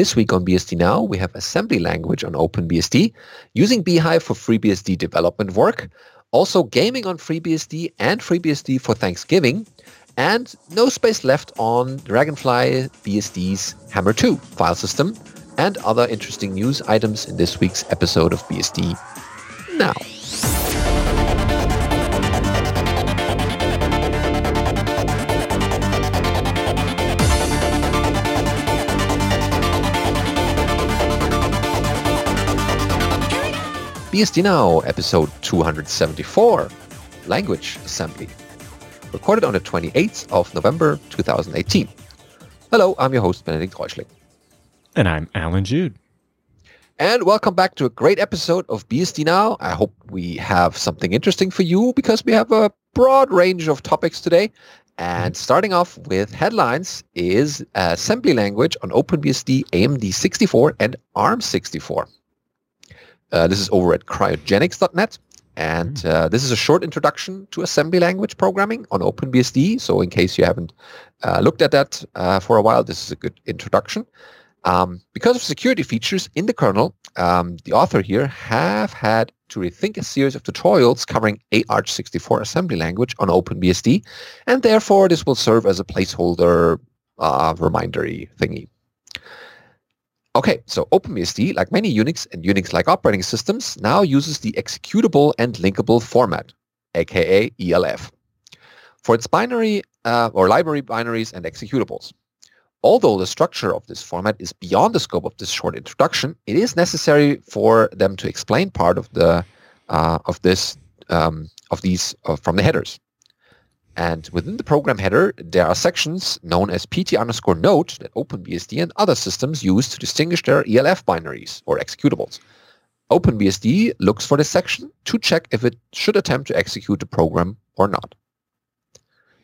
This week on BSD Now, we have assembly language on OpenBSD, using bhyve for FreeBSD development work, also gaming on FreeBSD and FreeBSD for Thanksgiving, and no space left on Dragonfly BSD's Hammer 2 file system, and other interesting news items in this week's episode of BSD Now. BSD Now, episode 274, Language Assembly, recorded on the 28th of November 2018. Hello, I'm your host, Benedict Reuschling. And I'm Allan Jude. And welcome back to a great episode of BSD Now. I hope we have something interesting for you because we have a broad range of topics today. And mm-hmm. starting off with headlines is assembly language on OpenBSD AMD 64 and ARM64. Uh, this is over at cryogenix.net. And mm. uh, this is a short introduction to assembly language programming on OpenBSD. So in case you haven't uh, looked at that uh, for a while, this is a good introduction. Um, because of security features in the kernel, um, the author here have had to rethink a series of tutorials covering AArch64 assembly language on OpenBSD, and therefore this will serve as a placeholder uh, remindery thingy. Okay, so OpenBSD, like many Unix and Unix-like operating systems, now uses the executable and linkable format, aka ELF, for its binary uh, or library binaries and executables. Although the structure of this format is beyond the scope of this short introduction, it is necessary for them to explain part of the uh, of this um, of these uh, from the headers. And within the program header, there are sections known as pt underscore note that OpenBSD and other systems use to distinguish their ELF binaries or executables. OpenBSD looks for this section to check if it should attempt to execute the program or not.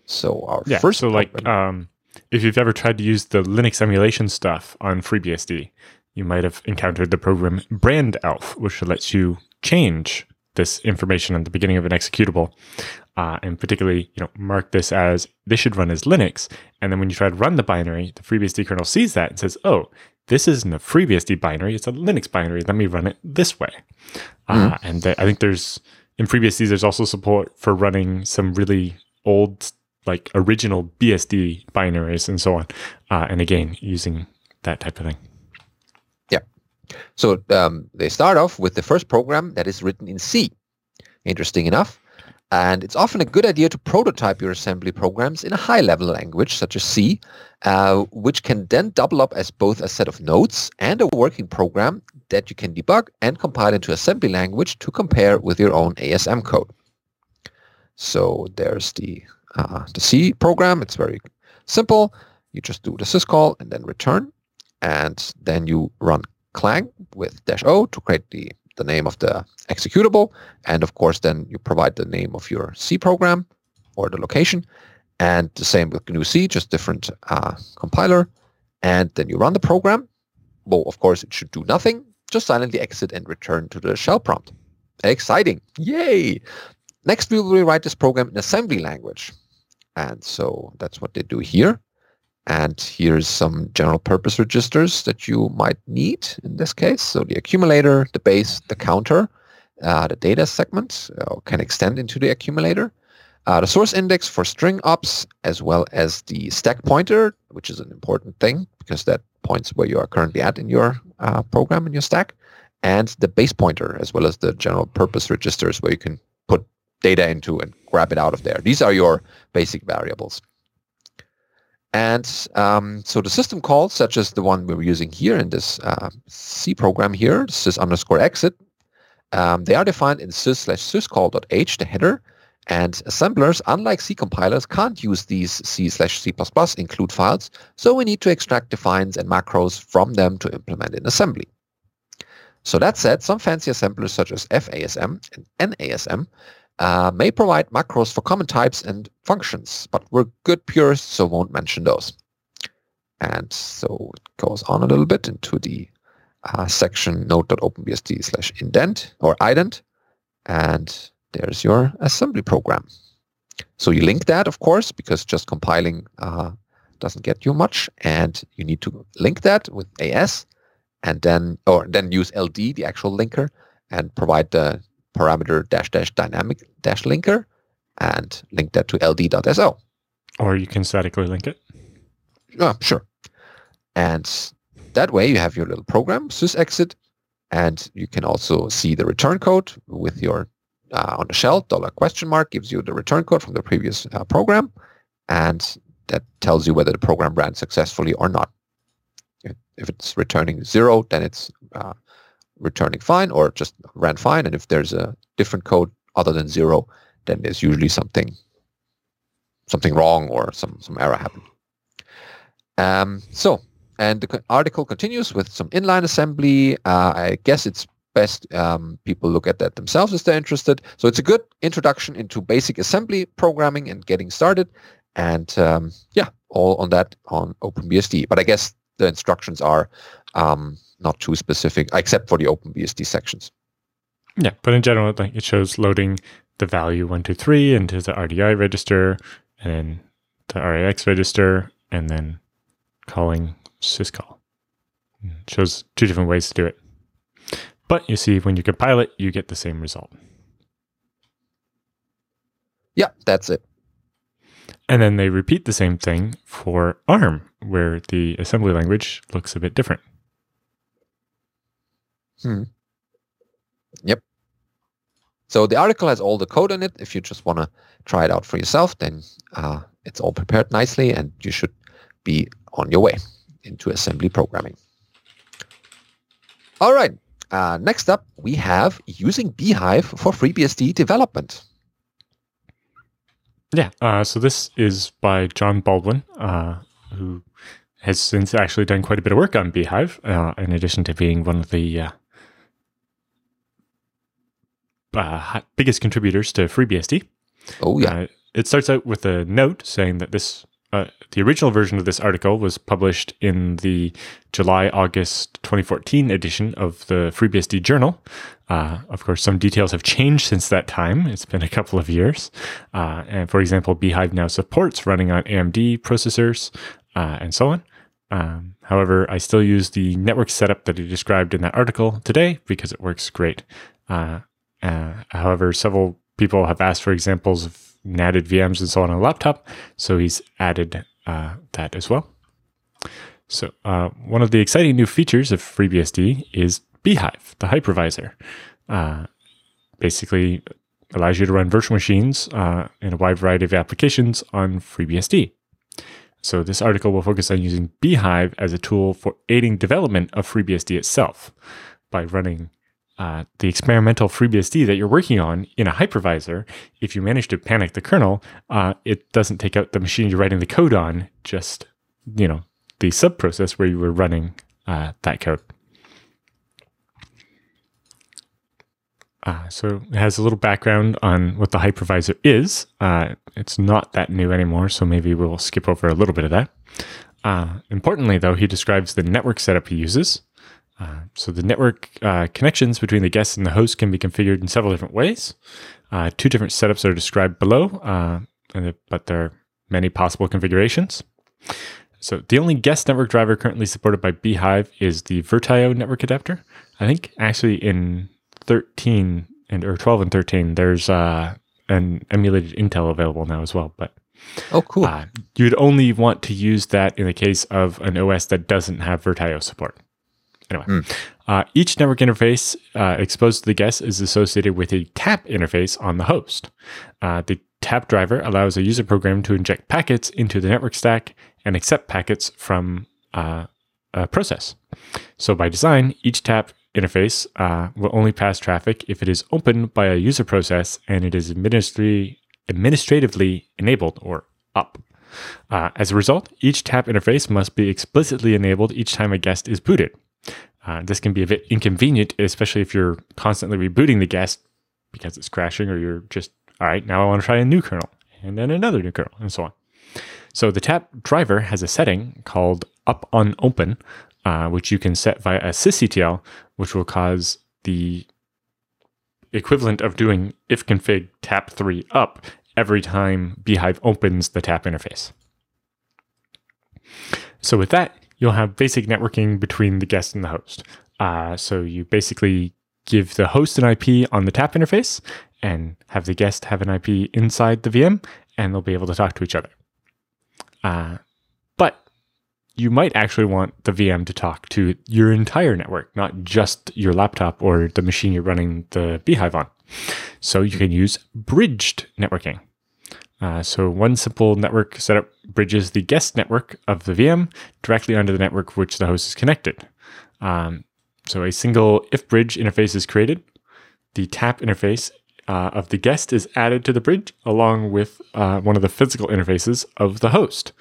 So our yeah, first so like um, if you've ever tried to use the Linux emulation stuff on FreeBSD, you might have encountered the program brand elf, which lets you change this information at the beginning of an executable, uh, and particularly, you know, mark this as this should run as Linux. And then when you try to run the binary, the FreeBSD kernel sees that and says, "Oh, this isn't a FreeBSD binary; it's a Linux binary. Let me run it this way." Mm-hmm. Uh, and th- I think there's in FreeBSD there's also support for running some really old, like original BSD binaries and so on. Uh, and again, using that type of thing. So um, they start off with the first program that is written in C. Interesting enough. And it's often a good idea to prototype your assembly programs in a high-level language such as C, uh, which can then double up as both a set of nodes and a working program that you can debug and compile into assembly language to compare with your own ASM code. So there's the, uh, the C program. It's very simple. You just do the syscall and then return. And then you run clang with dash O to create the, the name of the executable. And of course, then you provide the name of your C program or the location. And the same with GNU C, just different uh, compiler. And then you run the program. Well, of course, it should do nothing. Just silently exit and return to the shell prompt. Exciting. Yay. Next, we will rewrite this program in assembly language. And so that's what they do here. And here's some general purpose registers that you might need in this case. So the accumulator, the base, the counter, uh, the data segment uh, can extend into the accumulator. Uh, the source index for string ops, as well as the stack pointer, which is an important thing because that points where you are currently at in your uh, program, in your stack, and the base pointer, as well as the general purpose registers where you can put data into and grab it out of there. These are your basic variables. And um, so the system calls, such as the one we're using here in this uh, C program here, sys underscore exit, um, they are defined in sys slash syscall.h, the header, and assemblers, unlike C compilers, can't use these C slash C++ include files, so we need to extract defines and macros from them to implement in assembly. So that said, some fancy assemblers such as FASM and NASM uh, may provide macros for common types and functions, but we're good purists, so won't mention those. And so it goes on a little bit into the uh, section note.openbsd slash indent or ident, and there's your assembly program. So you link that, of course, because just compiling uh, doesn't get you much, and you need to link that with AS, and then or then use LD, the actual linker, and provide the parameter dash dash dynamic dash linker, and link that to ld.so. Or you can statically link it. Uh, sure. And that way you have your little program, sysexit, and you can also see the return code with your uh, on the shell dollar question mark gives you the return code from the previous uh, program, and that tells you whether the program ran successfully or not. If it's returning zero, then it's uh, returning fine or just ran fine. And if there's a different code other than zero, then there's usually something something wrong or some some error happened. Um, so, and the article continues with some inline assembly. Uh, I guess it's best um, people look at that themselves if they're interested. So it's a good introduction into basic assembly programming and getting started. And um, yeah, all on that on OpenBSD. But I guess the instructions are um, not too specific, except for the OpenBSD sections. Yeah, but in general, like it shows loading the value one two three into the RDI register, and the RAX register, and then calling syscall. It shows two different ways to do it. But you see, when you compile it, you get the same result. Yeah, that's it. And then they repeat the same thing for ARM, where the assembly language looks a bit different. Hmm. Yep. So the article has all the code in it. If you just want to try it out for yourself, then uh, it's all prepared nicely and you should be on your way into assembly programming. All right. Uh, next up, we have using bhyve for FreeBSD development. Yeah. Uh, so this is by John Baldwin, uh, who has since actually done quite a bit of work on bhyve, uh, in addition to being one of the uh, uh, biggest contributors to FreeBSD. Oh, yeah. it starts out with a note saying that this uh, the original version of this article was published in the July August 2014 edition of the FreeBSD Journal. Uh, of course, some details have changed since that time. It's been a couple of years. Uh, and for example, bhyve now supports running on AMD processors uh, and so on. Um, however, I still use the network setup that he described in that article today because it works great. Uh, uh, however, several people have asked for examples of NATed VMs and so on on a laptop. So he's added uh, that as well. So uh, one of the exciting new features of FreeBSD is bhyve, the hypervisor. Uh, basically allows you to run virtual machines uh, in a wide variety of applications on FreeBSD. So this article will focus on using bhyve as a tool for aiding development of FreeBSD itself by running uh, the experimental FreeBSD that you're working on in a hypervisor, if you manage to panic the kernel, uh, it doesn't take out the machine you're writing the code on, just you know the subprocess where you were running uh, that code. Uh, so it has a little background on what the hypervisor is. Uh, it's not that new anymore, so maybe we'll skip over a little bit of that. Uh, importantly, though, he describes the network setup he uses. Uh, so the network uh, connections between the guest and the host can be configured in several different ways. Uh, two different setups are described below, but there are many possible configurations. So the only guest network driver currently supported by bhyve is the Virtio network adapter. I think actually in 13 and or 12 and 13, there's uh, an emulated Intel available now as well. But oh, cool! Uh, you'd only want to use that in the case of an OS that doesn't have Virtio support. Anyway, mm. uh, each network interface uh, exposed to the guest is associated with a tap interface on the host. Uh, the tap driver allows a user program to inject packets into the network stack and accept packets from uh, a process. So, by design, each tap interface uh, will only pass traffic if it is opened by a user process and it is administratively enabled or up. Uh, as a result, each tap interface must be explicitly enabled each time a guest is booted. Uh, this can be a bit inconvenient, especially if you're constantly rebooting the guest because it's crashing, or you're just, all right, now I want to try a new kernel, and then another new kernel, and so on. So the tap driver has a setting called up on open, uh, which you can set via a sysctl, which will cause the equivalent of doing ifconfig tap3 up every time bhyve opens the tap interface. So with that, you'll have basic networking between the guest and the host. Uh, so you basically give the host an IP on the tap interface and have the guest have an IP inside the VM, and they'll be able to talk to each other. Uh, you might actually want the VM to talk to your entire network, not just your laptop or the machine you're running the bhyve on. So you can use bridged networking. Uh, so one simple network setup bridges the guest network of the VM directly onto the network which the host is connected. Um, so a single if bridge interface is created. The tap interface uh, of the guest is added to the bridge along with uh, one of the physical interfaces of the host.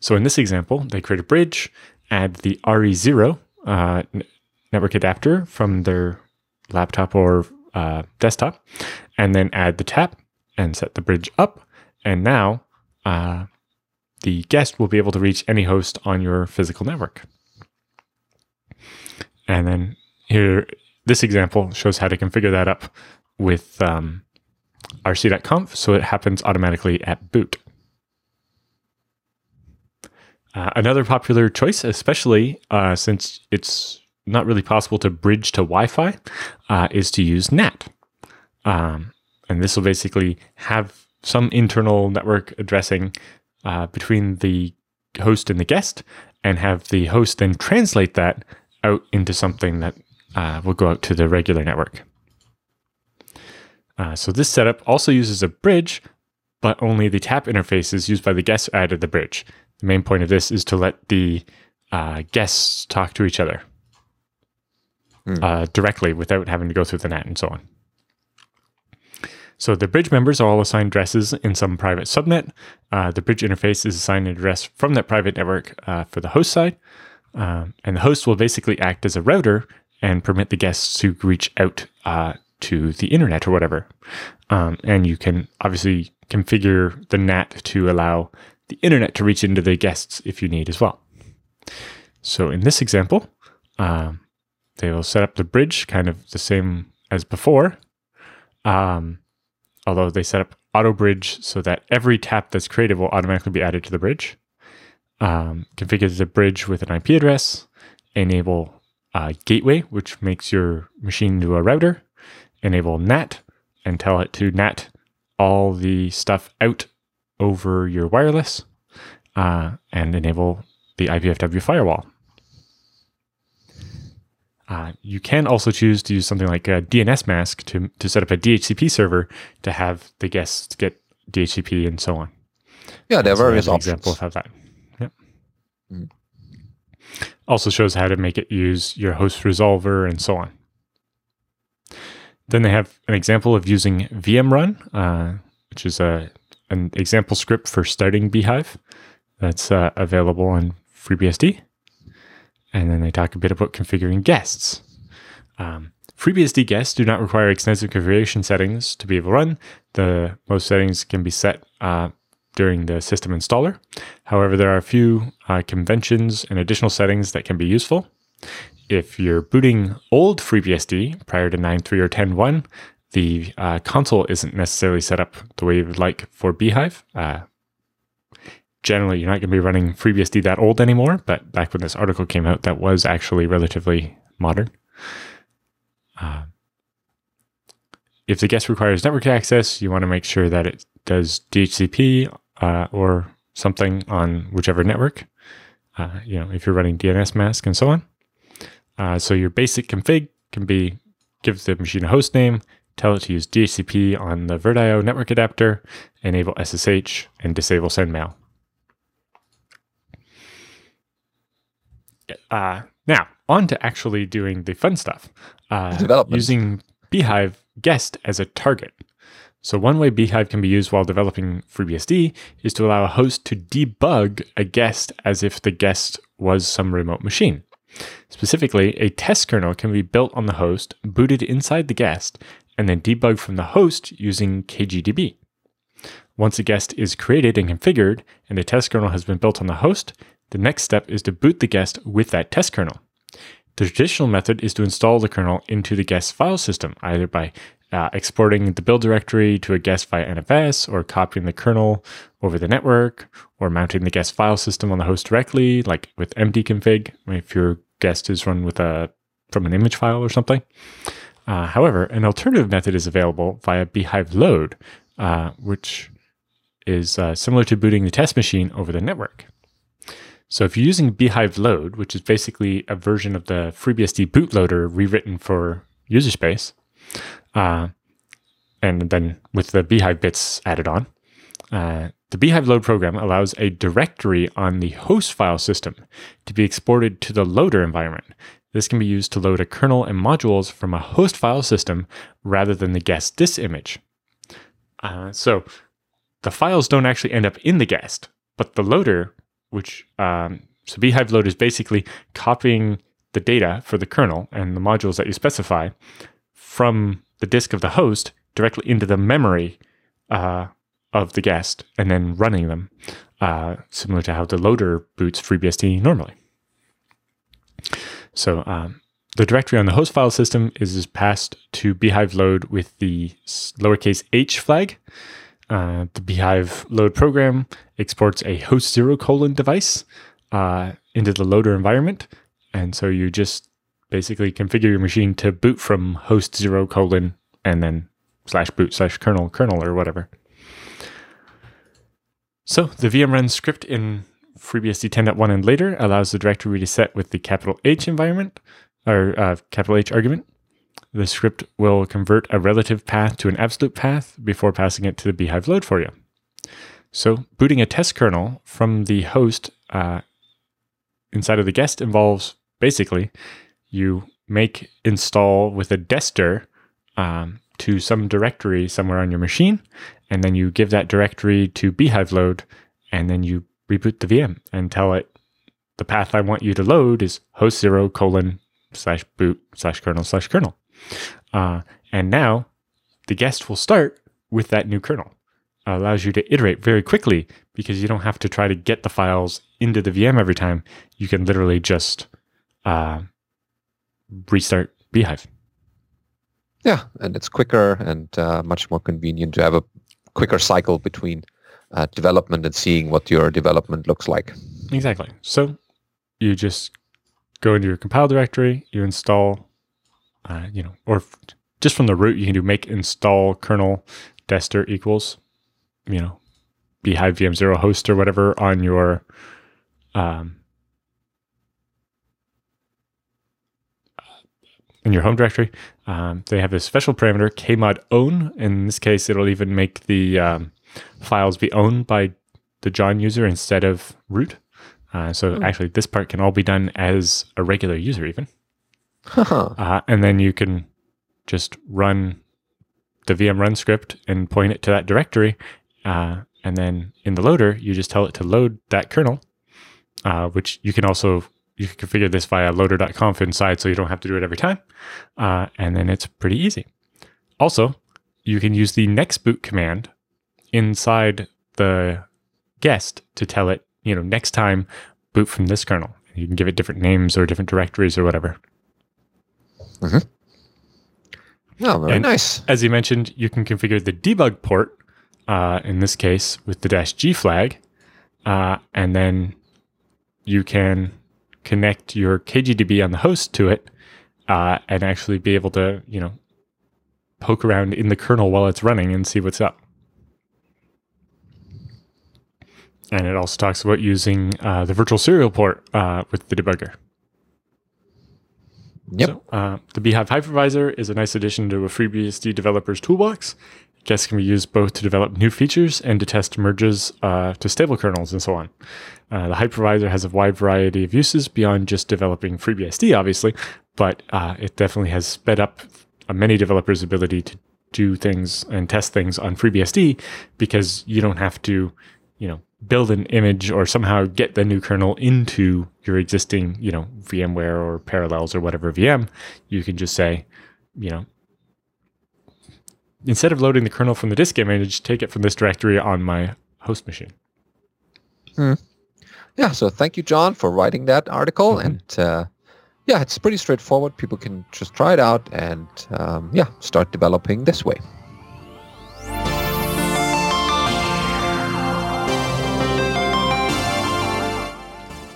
So in this example, they create a bridge, add the RE0 uh, network adapter from their laptop or uh, desktop, and then add the tap and set the bridge up. And now uh, the guest will be able to reach any host on your physical network. And then here, this example shows how to configure that up with um, rc.conf so it happens automatically at boot. Uh, another popular choice, especially uh, since it's not really possible to bridge to Wi Fi, uh, is to use NAT. Um, and this will basically have some internal network addressing uh, between the host and the guest, and have the host then translate that out into something that uh, will go out to the regular network. So this setup also uses a bridge, but only the tap interface is used by the guests added the bridge. The main point of this is to let the uh, guests talk to each other Hmm. uh, directly without having to go through the NAT and so on. So the bridge members are all assigned addresses in some private subnet. Uh, the bridge interface is assigned an address from that private network uh, for the host side. Um, and the host will basically act as a router and permit the guests to reach out uh, to the internet or whatever. Um, and you can obviously configure the NAT to allow the internet to reach into the guests if you need as well. So in this example, um, they will set up the bridge kind of the same as before. Um, although they set up auto bridge so that every tap that's created will automatically be added to the bridge. Um, configure the bridge with an IP address, enable uh, gateway, which makes your machine into a router, enable NAT, and tell it to NAT all the stuff out over your wireless, uh, and enable the IPFW firewall. Uh, you can also choose to use something like a dnsmasq to, to set up a DHCP server to have the guests get DHCP and so on. Yeah, there are various options. example of how that. Yep. Mm. Also shows how to make it use your host resolver and so on. Then they have an example of using VMrun, uh, which is a an example script for starting bhyve that's uh, available on FreeBSD. And then they talk a bit about configuring guests. Um, FreeBSD guests do not require extensive configuration settings to be able to run. The most settings can be set uh, during the system installer. However, there are a few uh, conventions and additional settings that can be useful. If you're booting old FreeBSD prior to 9.3 or 10.1, the uh, console isn't necessarily set up the way you would like for bhyve. Uh, generally, you're not going to be running FreeBSD that old anymore, but back when this article came out, that was actually relatively modern. Uh, if the guest requires network access, you want to make sure that it does DHCP uh, or something on whichever network. Uh, you know, if you're running dnsmasq and so on. Uh, so your basic config can be give the machine a host name, tell it to use DHCP on the VirtIO network adapter, enable SSH, and disable SendMail. Uh, now, on to actually doing the fun stuff. Uh, Development. using bhyve guest as a target. So one way bhyve can be used while developing FreeBSD is to allow a host to debug a guest as if the guest was some remote machine. Specifically, a test kernel can be built on the host, booted inside the guest, and then debugged from the host using KGDB. Once a guest is created and configured, and a test kernel has been built on the host, the next step is to boot the guest with that test kernel. The traditional method is to install the kernel into the guest file system, either by uh, exporting the build directory to a guest via NFS, or copying the kernel over the network, or mounting the guest file system on the host directly, like with mdconfig, if your guest is run with a from an image file or something. Uh, however, an alternative method is available via bhyve load, uh, which is uh, similar to booting the test machine over the network. So if you're using bhyve load, which is basically a version of the FreeBSD bootloader rewritten for user space, uh, and then with the bhyve bits added on, uh, the bhyve load program allows a directory on the host file system to be exported to the loader environment. This can be used to load a kernel and modules from a host file system rather than the guest disk image. Uh, so the files don't actually end up in the guest, but the loader, which um, so bhyve load is basically copying the data for the kernel and the modules that you specify from the disk of the host directly into the memory uh, of the guest and then running them, uh, similar to how the loader boots FreeBSD normally. So um, the directory on the host file system is passed to bhyve load with the lowercase h flag. Uh, the bhyve load program exports a host zero colon device uh, into the loader environment. And so you just basically configure your machine to boot from host zero colon and then slash boot slash kernel kernel or whatever. So the VM vmrun script in FreeBSD 10.1 and later allows the directory to set with the capital H environment or uh, capital H argument. The script will convert a relative path to an absolute path before passing it to the bhyve load for you. So booting a test kernel from the host uh, inside of the guest involves basically you make install with a dester um, to some directory somewhere on your machine, and then you give that directory to bhyve load, and then you reboot the VM and tell it the path I want you to load is host zero colon slash boot slash kernel slash kernel. Uh, and now the guest will start with that new kernel. Uh, allows you to iterate very quickly because you don't have to try to get the files into the VM every time. You can literally just uh, restart bhyve. Yeah, and it's quicker and uh, much more convenient to have a quicker cycle between uh, development and seeing what your development looks like. Exactly. So you just go into your compile directory, you install, uh, you know, or f- just from the root, you can do make install kernel dester equals, you know, bhyve VM0 host or whatever on your um, in your home directory. Um, they have this special parameter kmod own. In this case, it'll even make the um, files be owned by the John user instead of root. Uh, so mm. actually, this part can all be done as a regular user, even. uh, and then you can just run the VM run script and point it to that directory. Uh, and then in the loader, you just tell it to load that kernel, uh, which you can also you can configure this via loader.conf inside, so you don't have to do it every time. Uh, and then it's pretty easy. Also, you can use the next boot command inside the guest to tell it, you know, next time boot from this kernel. You can give it different names or different directories or whatever. Mm-hmm. Oh, very and nice. As you mentioned, you can configure the debug port, uh, in this case with the dash G flag, uh, and then you can connect your KGDB on the host to it uh, and actually be able to, you know, poke around in the kernel while it's running and see what's up. And it also talks about using uh, the virtual serial port uh, with the debugger. Yep. So, uh, the bhyve hypervisor is a nice addition to a FreeBSD developer's toolbox. Guests can be used both to develop new features and to test merges uh, to stable kernels and so on. Uh, the hypervisor has a wide variety of uses beyond just developing FreeBSD, obviously, but uh, it definitely has sped up many developers' ability to do things and test things on FreeBSD because you don't have to, you know, build an image or somehow get the new kernel into your existing, you know, VMware or Parallels or whatever VM. You can just say, you know, instead of loading the kernel from the disk image, take it from this directory on my host machine. Hmm. Yeah, so thank you, John, for writing that article. Mm-hmm. And uh, yeah, it's pretty straightforward. People can just try it out and um, yeah, start developing this way.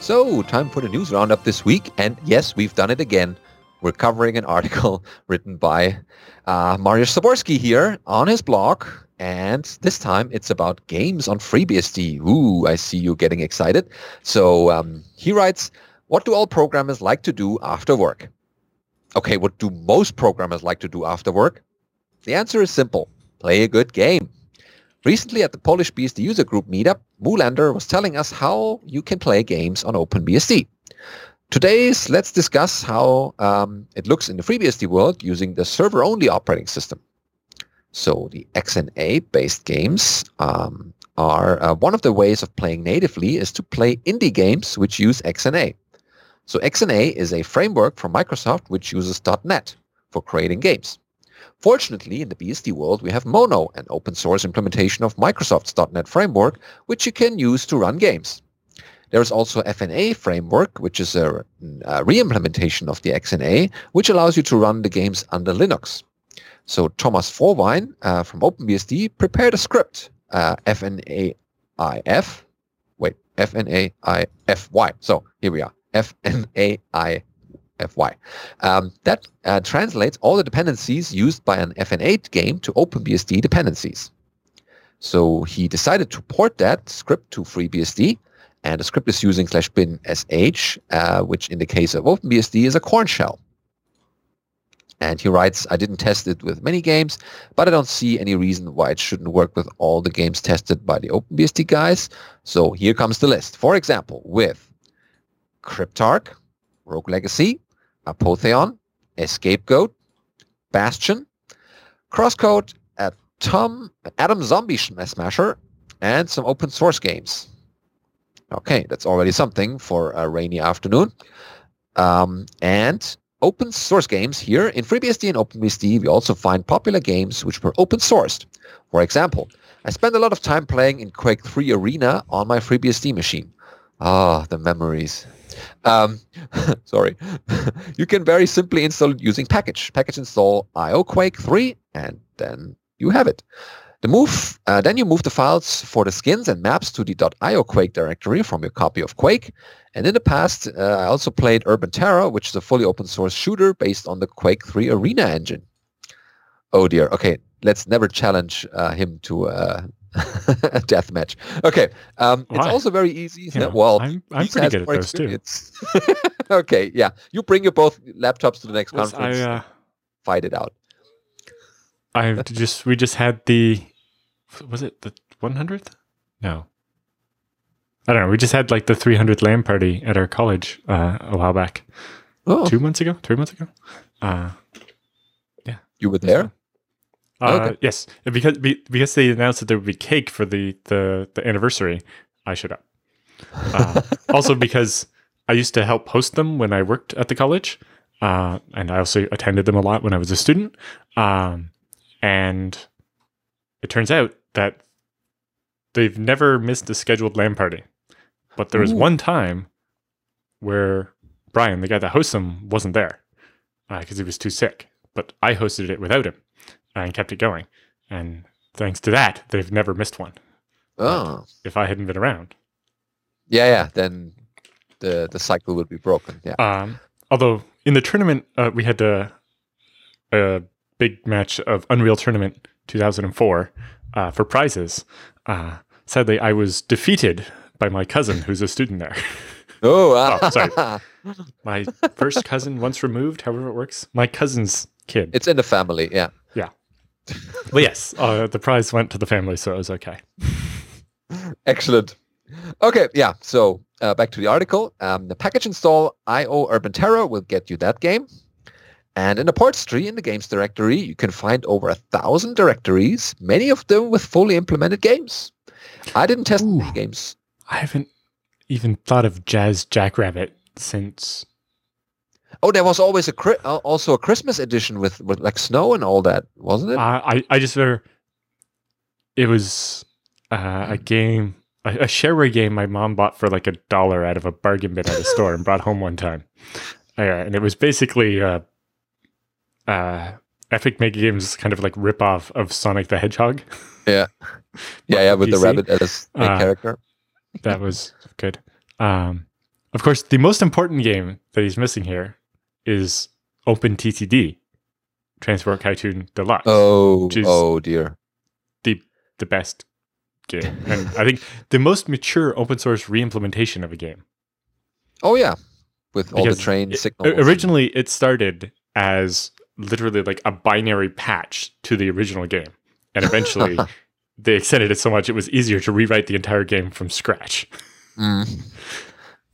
So, time for the news roundup this week. And yes, we've done it again. We're covering an article written by uh, Mariusz Zaborski here on his blog. And this time it's about games on FreeBSD. Ooh, I see you getting excited. So um, he writes, what do all programmers like to do after work? Okay, what do most programmers like to do after work? The answer is simple. Play a good game. Recently at the Polish BSD user group meetup, Mulander was telling us how you can play games on OpenBSD. Today's let's discuss how um, it looks in the FreeBSD world using the server-only operating system. So the XNA-based games um, are uh, one of the ways of playing natively is to play indie games which use XNA. So XNA is a framework from Microsoft which uses .NET for creating games. Fortunately, in the BSD world, we have Mono, an open source implementation of Microsoft's .NET framework, which you can use to run games. There is also FNA framework, which is a, a re-implementation of the XNA, which allows you to run the games under Linux. So Thomas Frohwein uh, from OpenBSD prepared a script, uh, FNAIF, wait, FNAIFY. So here we are, FNAIFY. Um, that uh, translates all the dependencies used by an FNA game to OpenBSD dependencies. So he decided to port that script to FreeBSD, and the script is using slash bin sh, uh, which in the case of OpenBSD is a Korn shell. And he writes, I didn't test it with many games, but I don't see any reason why it shouldn't work with all the games tested by the OpenBSD guys. So here comes the list. For example, with Cryptark, Rogue Legacy, Apotheon, Escapegoat, Bastion, Crosscode, Atom, Atom Zombie Smasher, and some open source games. Okay, that's already something for a rainy afternoon. Um, and open source games here in FreeBSD and OpenBSD, we also find popular games which were open sourced. For example, I spent a lot of time playing in Quake 3 Arena on my FreeBSD machine. Ah, the memories. Um, sorry. you can very simply install it using package. Package install ioquake 3 and then you have it. The move, uh, then you move the files for the skins and maps to the .ioquake directory from your copy of Quake. And in the past, uh, I also played Urban Terror, which is a fully open source shooter based on the Quake 3 Arena engine. Oh dear. Okay, let's never challenge uh, him to uh, a death match. Okay, um, it's also very easy. Know, well, I'm, I'm pretty good at those too. okay, yeah, you bring your both laptops to the next Was conference. I, uh, fight it out. I just we just had the was it the 100th? No, I don't know. We just had like the 300th lamb party at our college uh, a while back, two months ago, three months ago. Uh, you were there? Uh, Okay. Yes, and because be, because they announced that there would be cake for the the, the anniversary, I showed up. Uh, also because I used to help host them when I worked at the college, uh, and I also attended them a lot when I was a student. Um, and it turns out that they've never missed a scheduled LAN party, but there was Ooh. one time where Brian, the guy that hosts them, wasn't there because he was too sick. But I hosted it without him and kept it going. And thanks to that, they've never missed one. Oh, If I hadn't been around, yeah, yeah. Then the the cycle would be broken. Yeah. um, although in the tournament uh, we had to a big match of Unreal Tournament 2004 uh, for prizes. Uh, sadly, I was defeated by my cousin, who's a student there. Oh, Oh, sorry. my first cousin, once removed, however it works. My cousin's kid. it's in the family. Yeah. Yeah. But yes, uh, the prize went to the family, so it was okay. Excellent. Okay, yeah. So uh, back to the article. Um, the package install IO Urban Terror will get you that game. And in the ports tree in the games directory, you can find over a thousand directories, many of them with fully implemented games. I didn't test Ooh. any games. I haven't even thought of Jazz Jackrabbit since. Oh, there was always a uh, also a Christmas edition with, with like snow and all that, wasn't it? I I, I just remember it was uh, a game, a, a shareware game my mom bought for like a dollar out of a bargain bin at a store and brought home one time. Yeah, and it was basically uh, uh, Epic Mega Games kind of like rip off of Sonic the Hedgehog. Yeah, yeah, yeah, with the rabbit as a Uh, character. that was good. Um, of course, the most important game that he's missing here is OpenTTD, Transport Tycoon Deluxe, Oh, oh dear. the the best game, and I think the most mature open source re-implementation of a game. Oh yeah, with all the Because train it- signals. Originally, it started as literally like a binary patch to the original game, and eventually they extended it so much it was easier to rewrite the entire game from scratch. Mm.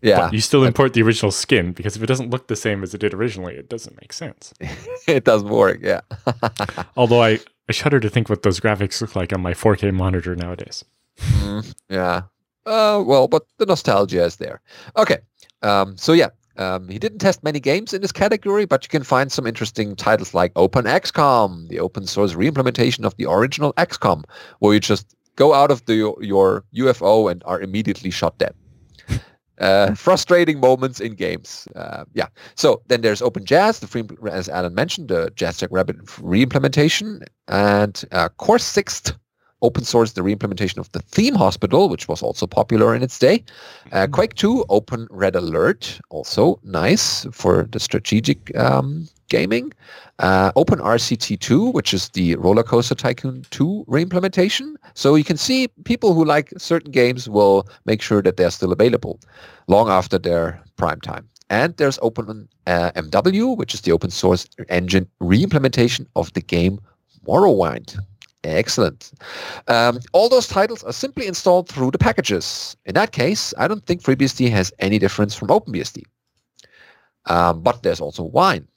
Yeah, But you still import the original skin because if it doesn't look the same as it did originally, it doesn't make sense. it doesn't work. Yeah. Although I, I shudder to think what those graphics look like on my 4K monitor nowadays. Mm, yeah. Uh, well, but the nostalgia is there. Okay. Um, so yeah, um, he didn't test many games in this category, but you can find some interesting titles like Open XCOM, the open source reimplementation of the original XCOM, where you just go out of the, your UFO and are immediately shot dead. Uh, frustrating moments in games. Uh, yeah. So then there's Open Jazz, the free, as Alan mentioned, the Jazz Jack Rabbit reimplementation, and uh, CorsixTH open source the reimplementation of the theme hospital, which was also popular in its day. Uh, Quake 2, Open Red Alert, also nice for the strategic um, gaming. Uh, Open RCT 2, which is the Roller Coaster Tycoon 2 reimplementation. So you can see people who like certain games will make sure that they're still available long after their prime time. And there's Open uh, MW, which is the open source engine reimplementation of the game Morrowind. Excellent. Um, all those titles are simply installed through the packages. In that case, I don't think FreeBSD has any difference from OpenBSD. Um, but there's also wine.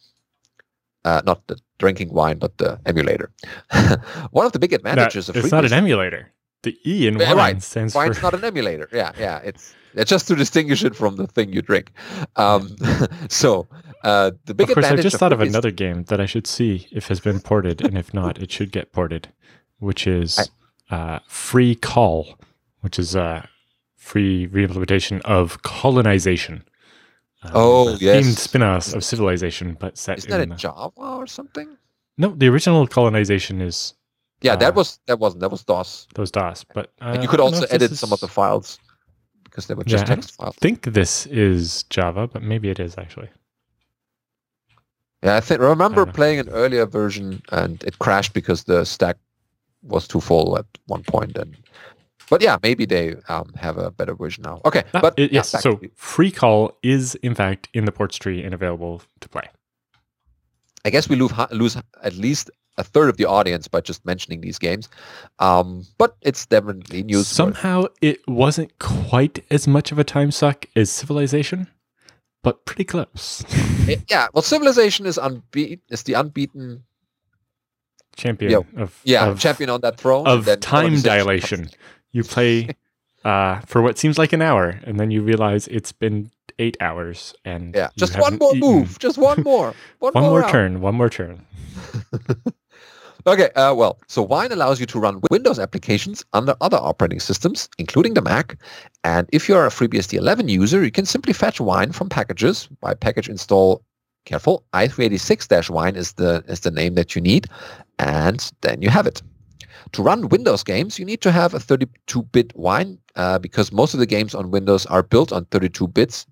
Uh, not the drinking wine, but the emulator. One of the big No, advantages of FreeBSD. it's not an emulator. The E in wine right. stands Wine's for not an emulator. Yeah, yeah. It's it's just to distinguish it from the thing you drink. Um, so uh, the big Of course, I just thought of another game that I should see if has been ported, and if not, it should get ported, which is uh, FreeCol, which is a free reimplementation of colonization. Um, Oh, a yes. themed spin-offs of Civilization, but set Isn't that in in the, Java or something? no. The original colonization is Yeah, that Uh, was that wasn't that was DOS. those DOS, but uh, and you could also edit some of the files because they were just Yeah, I text files. I think this is Java, but maybe it is actually. Yeah, I think remember know. playing an earlier version and it crashed because the stack was too full at one. And but yeah, maybe they um, have a better version now. Okay, Ah, but it- yes, back so FreeCol is in fact in the ports tree and available to play. I guess we lose lose at least a third of the audience by just mentioning these games. Um, but it's definitely news. Somehow it wasn't quite as much of a time suck as Civilization, but pretty close. yeah, well, Civilization is unbeaten. Is the unbeaten Champion Yeah, of yeah of, champion on that throne of time dilation. You play uh, for what seems like an hour, and then you realize it's been eight hours, and Yeah, just one more eaten. move, just one more, one, one more round. turn, one more turn. Okay, uh, well, so Wine allows you to run Windows applications under other operating systems, including the Mac. And if you're a FreeBSD 11 user, you can simply fetch Wine from packages by package install. Careful, i386-Wine is the is the name that you need, and then you have it. To run Windows games, you need to have a 32-bit Wine uh, because most of the games on Windows are built on 32 bits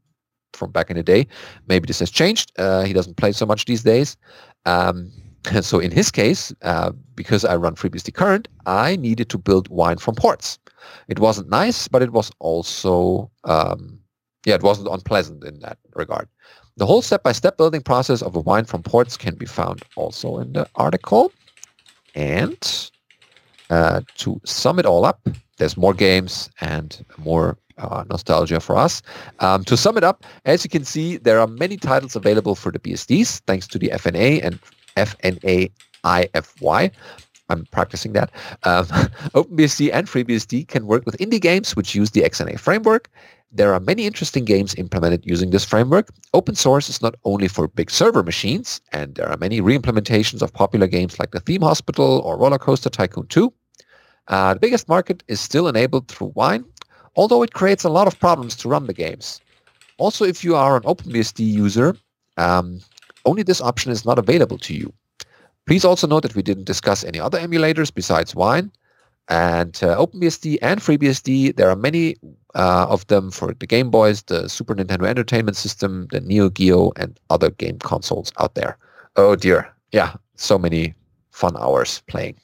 from back in the day. Maybe this has changed. Uh, he doesn't play so much these days. Um, so in his case, uh, because I run FreeBSD current, I needed to build wine from ports. It wasn't nice, but it was also, um, yeah, it wasn't unpleasant in that regard. The whole step-by-step building process of a wine from ports can be found also in the article. And uh, to sum it all up, there's more games and more uh, nostalgia for us. Um, to sum it up, as you can see, there are many titles available for the BSDs thanks to the FNA and FNA IFY. I'm practicing that. Um, OpenBSD and FreeBSD can work with indie games which use the XNA framework. There are many interesting games implemented using this framework. Open source is not only for big server machines, and there are many re-implementations of popular games like the Theme Hospital or Roller Coaster Tycoon 2. Uh, the biggest market is still enabled through Wine, although it creates a lot of problems to run the games. Also, if you are an OpenBSD user, um, only this option is not available to you. Please also note that we didn't discuss any other emulators besides Wine. And uh, OpenBSD and FreeBSD, there are many uh, of them for the Game Boys, the Super Nintendo Entertainment System, the Neo Geo, and other game consoles out there. Oh dear. Yeah, so many fun hours playing.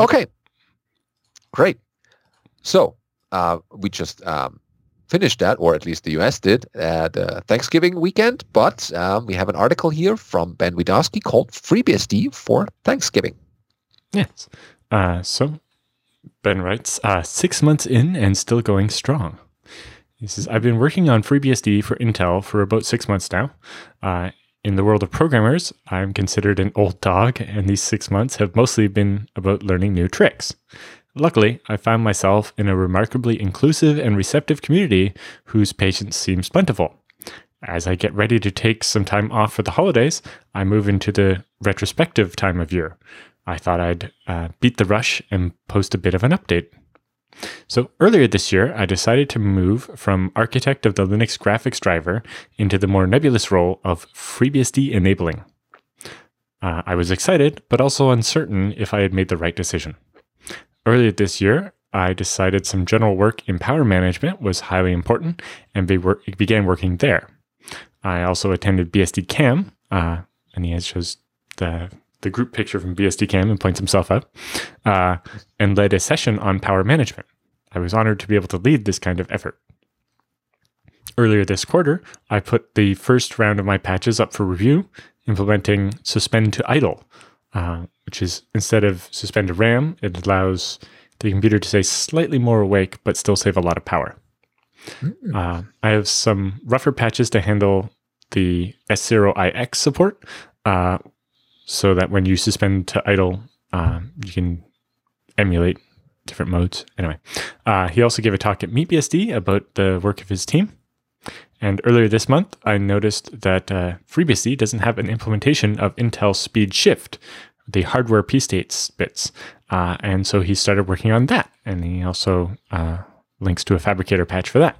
Okay, great. So uh, we just um, finished that, or at least the US did, at uh, Thanksgiving weekend. But um, we have an article here from Ben Widawsky called FreeBSD for Thanksgiving. Yes. Uh, so Ben writes, uh, six months in and still going strong. He says, I've been working on FreeBSD for Intel for about six months now. Uh, in the world of programmers, I'm considered an old dog, and these six months have mostly been about learning new tricks. Luckily, I found myself in a remarkably inclusive and receptive community whose patience seems plentiful. As I get ready to take some time off for the holidays, I move into the retrospective time of year. I thought I'd uh, beat the rush and post a bit of an update. So earlier this year, I decided to move from architect of the Linux graphics driver into the more nebulous role of FreeBSD enabling. Uh, I was excited, but also uncertain if I had made the right decision. Earlier this year, I decided some general work in power management was highly important and be began working there. I also attended BSD Cam, uh, and he shows the the group picture from BSD Cam and points himself up, uh, and led a session on power management. I was honored to be able to lead this kind of effort. Earlier this quarter, I put the first round of my patches up for review, implementing suspend to idle, uh, which is instead of suspend to RAM, it allows the computer to stay slightly more awake but still save a lot of power. Mm. Uh, I have some rougher patches to handle the S0IX support, uh, so that when you suspend to idle, um, you can emulate different modes. Anyway, uh, he also gave a talk at MeetBSD about the work of his team. And earlier this month, I noticed that uh, FreeBSD doesn't have an implementation of Intel Speed Shift, the hardware p-states bits. Uh, and so he started working on that. And he also uh, links to a Phabricator patch for that.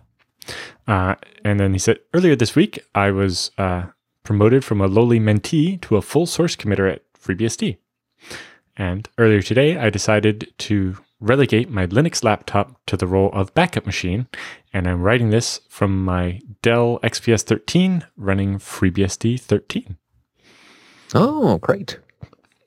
Uh, and then he said, earlier this week, I was uh, promoted from a lowly mentee to a full source committer at FreeBSD. And earlier today, I decided to relegate my Linux laptop to the role of backup machine, and I'm writing this from my Dell XPS 13 running FreeBSD 13. Oh, great.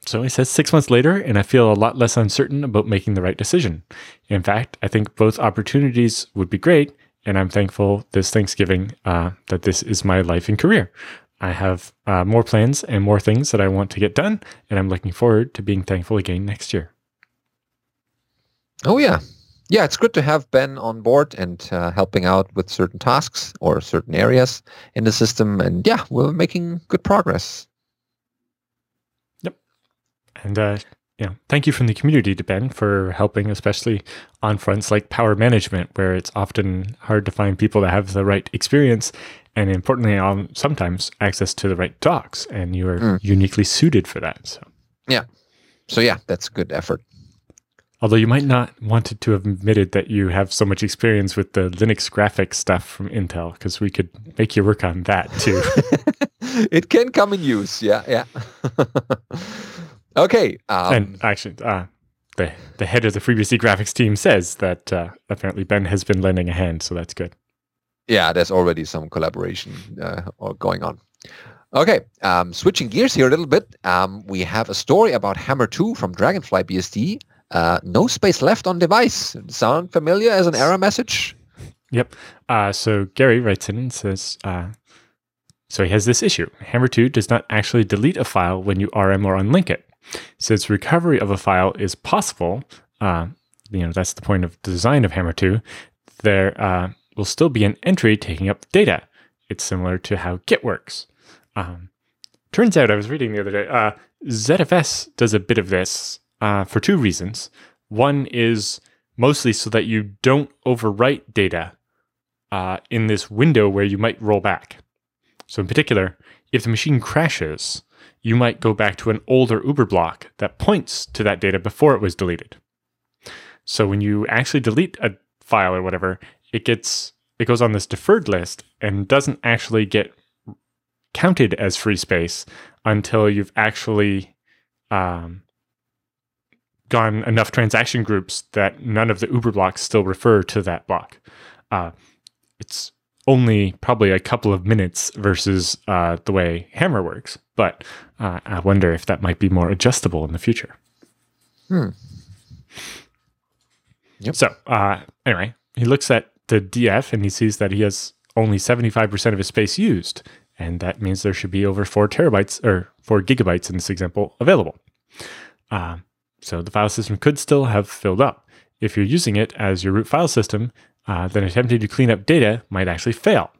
So he says six months later, and I feel a lot less uncertain about making the right decision. In fact, I think both opportunities would be great, and I'm thankful this Thanksgiving uh, that this is my life and career. I have uh, more plans and more things that I want to get done, and I'm looking forward to being thankful again next year. Oh, yeah. Yeah, it's good to have Ben on board and uh, helping out with certain tasks or certain areas in the system. And yeah, we're making good progress. And uh, yeah, thank you from the community to Ben for helping, especially on fronts like power management, where it's often hard to find people that have the right experience and importantly, um, sometimes access to the right docs, and you are mm. uniquely suited for that. So, yeah, so yeah, that's a good effort. Although you might not wanted to have admitted that you have so much experience with the Linux graphics stuff from Intel, because we could make you work on that too. it can come in use. Yeah, yeah. okay. Um, and actually, uh, the the head of the FreeBSD graphics team says that uh, apparently Ben has been lending a hand, so that's good yeah, there's already some collaboration uh, going on. Okay, um, switching gears here a little bit. Um, we have a story about Hammer 2 from Dragonfly BSD. Uh, no space left on device. Sound familiar as an error message? Yep. Uh, so Gary writes in and says, uh, so he has this issue. Hammer 2 does not actually delete a file when you RM or unlink it. Since recovery of a file is possible, uh, you know, that's the point of design of Hammer 2, there uh, will still be an entry taking up data. It's similar to how Git works. Um, turns out, I was reading the other day, uh, ZFS does a bit of this uh, for two reasons. One is mostly so that you don't overwrite data uh, in this window where you might roll back. So, in particular, if the machine crashes, you might go back to an older Uber block that points to that data before it was deleted. So, when you actually delete a file or whatever, it gets it goes on this deferred list and doesn't actually get counted as free space until you've actually um, gone enough transaction groups that none of the Uber blocks still refer to that block. Uh, it's only probably a couple of minutes versus uh, the way Hammer works, but uh, I wonder if that might be more adjustable in the future. Hmm. Yep. So uh, anyway, he looks at the DF and he sees that he has only 75% of his space used. And that means there should be over four terabytes or four gigabytes in this example available. Uh, so the file system could still have filled up. If you're using it as your root file system, uh, then attempting to clean up data might actually fail.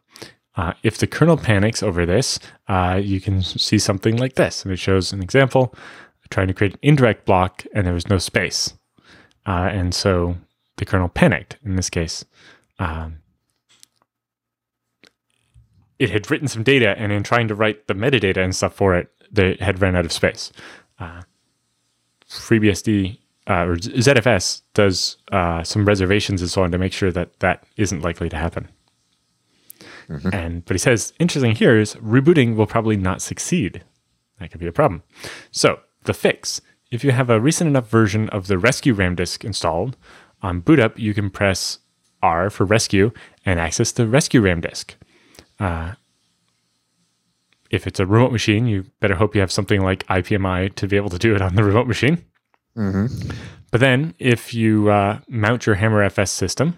Uh, if the kernel panics over this, uh, you can see something like this. And it shows an example trying to create an indirect block and there was no space. Uh, and so the kernel panicked in this case. Um, it had written some data, and in trying to write the metadata and stuff for it, they had ran out of space. Uh, FreeBSD uh, or ZFS does uh, some reservations and so on to make sure that that isn't likely to happen. Mm-hmm. And but he says interesting here is rebooting will probably not succeed. That could be a problem. So the fix: if you have a recent enough version of the rescue RAM disk installed, on boot up you can press R for rescue and access the rescue RAM disk. Uh, if it's a remote machine, you better hope you have something like IPMI to be able to do it on the remote machine. Mm-hmm. But then, if you uh, mount your Hammer FS system,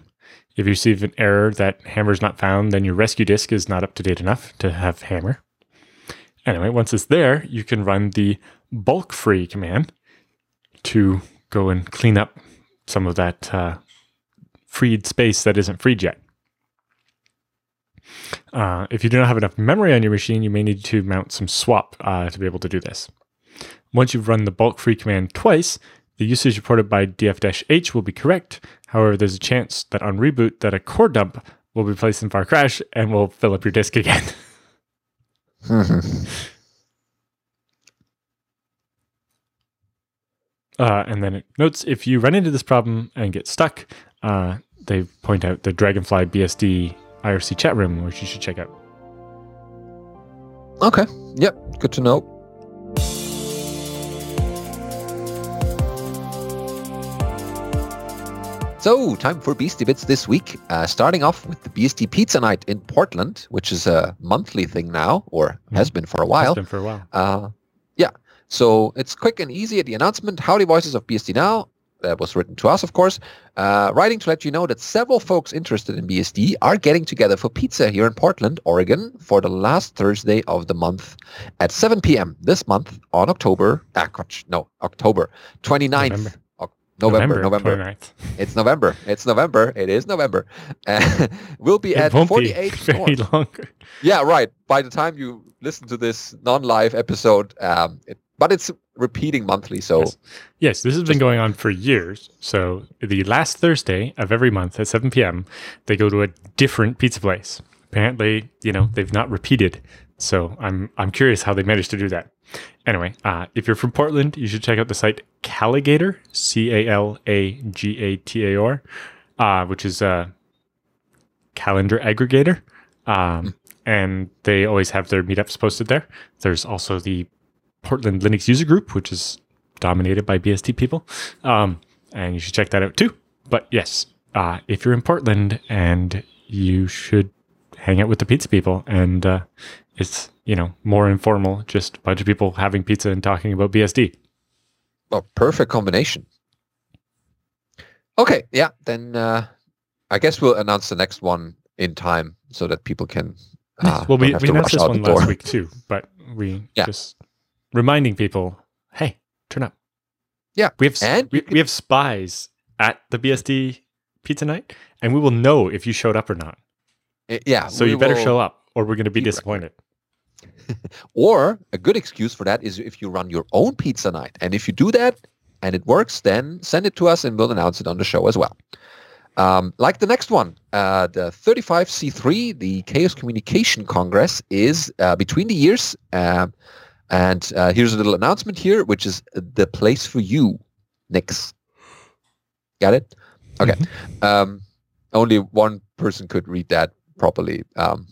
if you receive an error that Hammer is not found, then your rescue disk is not up to date enough to have Hammer. Anyway, once it's there, you can run the bulk free command to go and clean up some of that uh, freed space that isn't freed yet. Uh, if you do not have enough memory on your machine, you may need to mount some swap uh, to be able to do this. Once you've run the bulk free command twice, the usage reported by df-h will be correct. However, there's a chance that on reboot that a core dump will be placed in var crash and will fill up your disk again. uh, and then it notes if you run into this problem and get stuck, uh, they point out the Dragonfly BSD IRC chat room, which you should check out. Okay. Yep. Good to know. So, time for Beastie Bits this week. Uh, starting off with the BSD Pizza Night in Portland, which is a monthly thing now, or mm-hmm. has been for a while. Has been for a while. Uh, yeah. So it's quick and easy at the announcement. Howdy voices of BSD Now that was written to us, of course, uh, writing to let you know that several folks interested in BSD are getting together for pizza here in Portland, Oregon, for the last Thursday of the month at 7 p.m. this month on October, ah, no, October 29th. November. November, November. November. It's November. It's November. It is November. Uh, we'll be it at 48 be very longer. Yeah, right. By the time you listen to this non-live episode, um, it, but it's repeating monthly. So yes. yes, this has been going on for years. So the last Thursday of every month at 7 p.m., they go to a different pizza place. Apparently, you know, they've not repeated. So I'm I'm curious how they managed to do that. Anyway, uh, if you're from Portland, you should check out the site Calagator, C A L A G A T A R, uh, which is a calendar aggregator. Um, and they always have their meetups posted there. There's also the Portland Linux user group, which is dominated by BSD people. Um, and you should check that out too. But yes, uh, if you're in Portland and you should hang out with the pizza people and uh, it's, you know, more informal, just a bunch of people having pizza and talking about BSD. Well, perfect combination. Okay, yeah, then uh, I guess we'll announce the next one in time so that people can. Uh, well, we, we announced this one last week too, but we yeah. just reminding people, hey, turn up. Yeah. We have and we, we have spies at the BSD pizza night, and we will know if you showed up or not. Uh, yeah. So you better show up, or we're going to be disappointed. or a good excuse for that is if you run your own pizza night, and if you do that and it works, then send it to us, and we'll announce it on the show as well. Um, like the next one, uh, the 35C3, the Chaos Communication Congress, is uh, between the years. Uh, and uh, here's a little announcement here, which is the place for you, Nix. Got it? Okay. Mm-hmm. Um, only one person could read that properly. Um,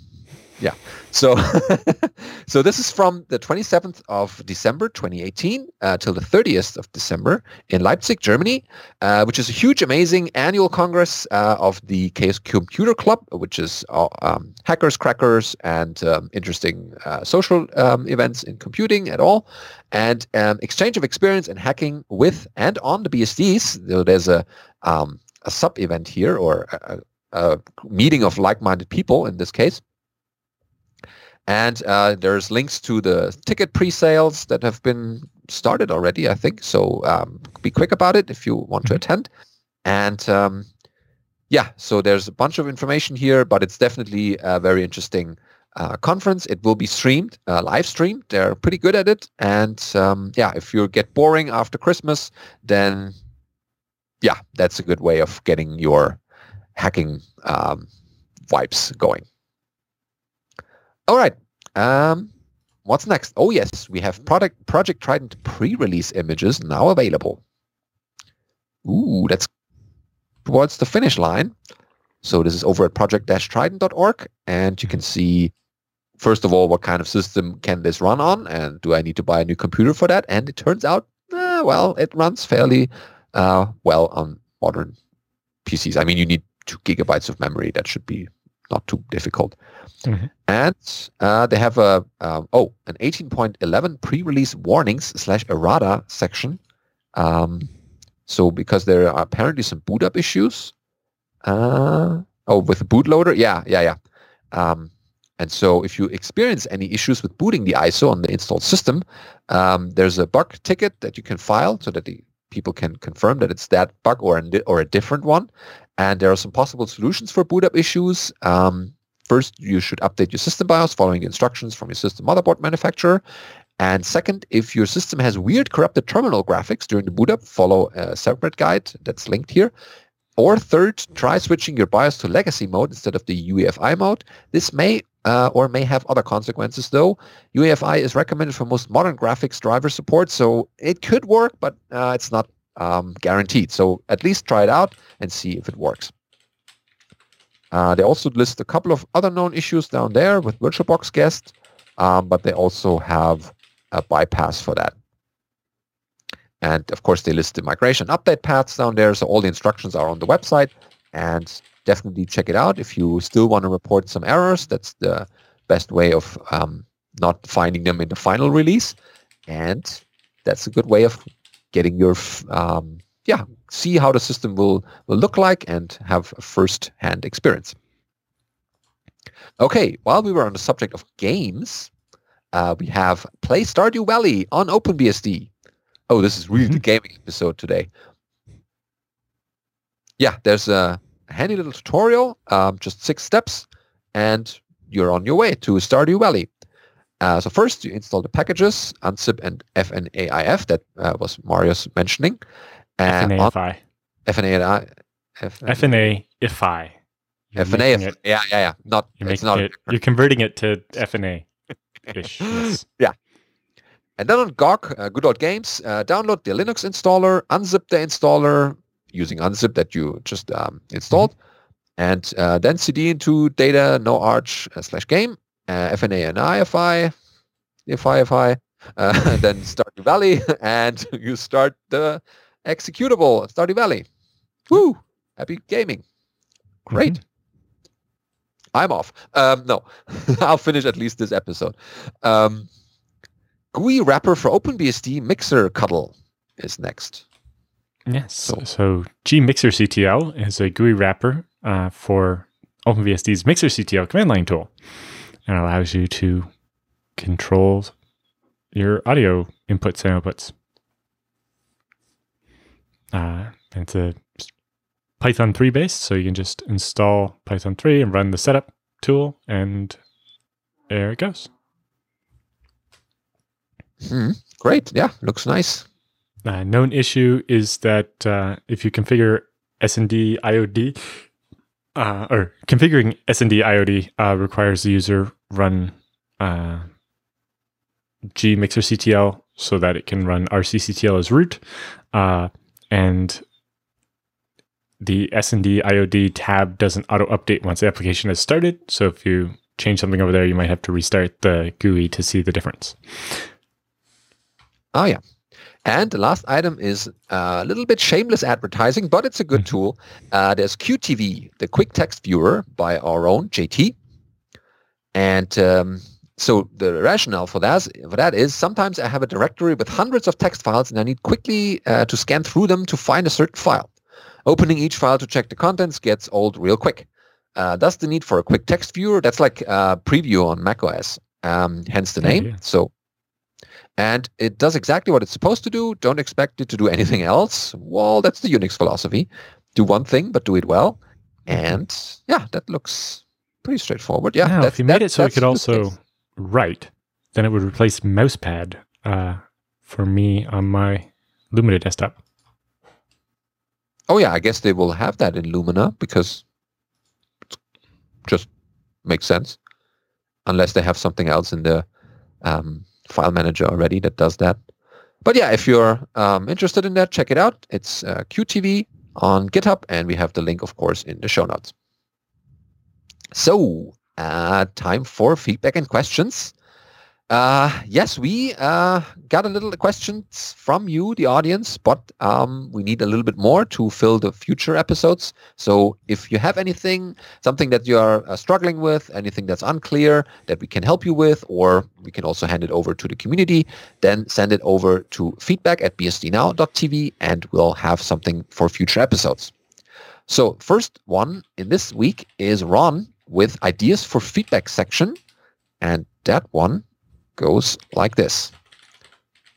yeah. So, so this is from the 27th of December 2018 uh, till the 30th of December in Leipzig, Germany, uh, which is a huge, amazing annual congress uh, of the Chaos Computer Club, which is uh, um, hackers, crackers, and um, interesting uh, social um, events in computing at all, and um, exchange of experience in hacking with and on the BSDs. There's a um, a sub event here or a, a meeting of like-minded people in this case and uh, there's links to the ticket pre-sales that have been started already, I think. So um, be quick about it if you want to mm-hmm. attend. And um, yeah, so there's a bunch of information here, but it's definitely a very interesting uh, conference. It will be streamed, uh, live streamed. They're pretty good at it. And um, yeah, if you get boring after Christmas, then yeah, that's a good way of getting your hacking um, vibes going. All right. Um, what's next? Oh yes, we have product Project Trident pre-release images now available. Ooh, that's towards the finish line. So this is over at project-trident.org, and you can see first of all what kind of system can this run on, and do I need to buy a new computer for that? And it turns out, eh, well, it runs fairly uh, well on modern PCs. I mean, you need two gigabytes of memory. That should be not too difficult. Mm-hmm. And uh, they have a um, oh an 18.11 pre-release warnings slash errata section. Um, so because there are apparently some boot up issues. Uh, oh, with the bootloader, yeah, yeah, yeah. Um, and so if you experience any issues with booting the ISO on the installed system, um, there's a bug ticket that you can file so that the people can confirm that it's that bug or a, or a different one. And there are some possible solutions for boot up issues. Um, first, you should update your system BIOS following instructions from your system motherboard manufacturer. And second, if your system has weird corrupted terminal graphics during the boot up, follow a separate guide that's linked here. Or third, try switching your BIOS to legacy mode instead of the UEFI mode. This may uh, or may have other consequences though. UEFI is recommended for most modern graphics driver support, so it could work, but uh, it's not um, guaranteed. So at least try it out and see if it works. Uh, they also list a couple of other known issues down there with VirtualBox guest, um, but they also have a bypass for that. And of course, they list the migration update paths down there. So all the instructions are on the website and definitely check it out. If you still want to report some errors, that's the best way of um, not finding them in the final release. And that's a good way of getting your um, yeah see how the system will will look like and have a first hand experience okay while we were on the subject of games uh, we have play stardew valley on openbsd oh this is really mm-hmm. the gaming episode today yeah there's a handy little tutorial um, just six steps and you're on your way to stardew valley uh, so first you install the packages, unzip and fnaify that uh, was Marius mentioning. And FNAFI. FNAFI. FNAFI. FNA. Yeah, yeah, yeah. Not, you're, it's not it, you're converting it to FNA. yes. Yeah. And then on GOG, uh, Good Old Games, uh, download the Linux installer, unzip the installer using unzip that you just um, installed, mm-hmm. and uh, then cd into data no arch uh, slash game uh, FNA and IFI, IFI, uh, then Stardew Valley, and you start the executable Stardew Valley. Woo! Happy gaming. Great. Mm-hmm. I'm off. Um, no, I'll finish at least this episode. Um, GUI wrapper for OpenBSD Mixerctl is next. Yes. So, so gmixerctl is a GUI wrapper uh, for OpenBSD's Mixerctl command line tool and allows you to control your audio inputs and outputs. Uh, it's a Python 3 based, so you can just install Python 3 and run the setup tool, and there it goes. Hmm. Great. Yeah, looks nice. Uh, known issue is that uh, if you configure SND IOD, uh, or configuring SND IOD uh, requires the user run uh, gmixerctl so that it can run rcctl as root. Uh, and the SND IOD tab doesn't auto update once the application has started. So if you change something over there, you might have to restart the GUI to see the difference. Oh, yeah. And the last item is a little bit shameless advertising, but it's a good Mm-hmm. tool. Uh, there's QTV, the quick text viewer by our own JT. And um, so the rationale for that, for that is sometimes I have a directory with hundreds of text files and I need quickly uh, to scan through them to find a certain file. Opening each file to check the contents gets old real quick. Uh, thus the need for a quick text viewer. That's like uh, preview on macOS, um, hence the Yeah, name. yeah. So, and it does exactly what it's supposed to do. Don't expect it to do anything else. Well, that's the Unix philosophy. Do one thing, but do it well. And yeah, that looks pretty straightforward. Yeah, if you made that- it so it could also write, then it would replace mousepad uh, for me on my Lumina desktop. Oh yeah, I guess they will have that in Lumina because it just makes sense. Unless they have something else in the um, file manager already that does that. But yeah, if you're um, interested in that, check it out. It's uh, QTV on GitHub, and we have the link, of course, in the show notes. So, uh, time for feedback and questions. Uh, yes, we uh, got a little questions from you, the audience, but um, we need a little bit more to fill the future episodes. So if you have anything, something that you are uh, struggling with, anything that's unclear that we can help you with, or we can also hand it over to the community, then send it over to feedback at bsdnow.tv and we'll have something for future episodes. So first one in this week is Ron with ideas for feedback section. And that one goes like this.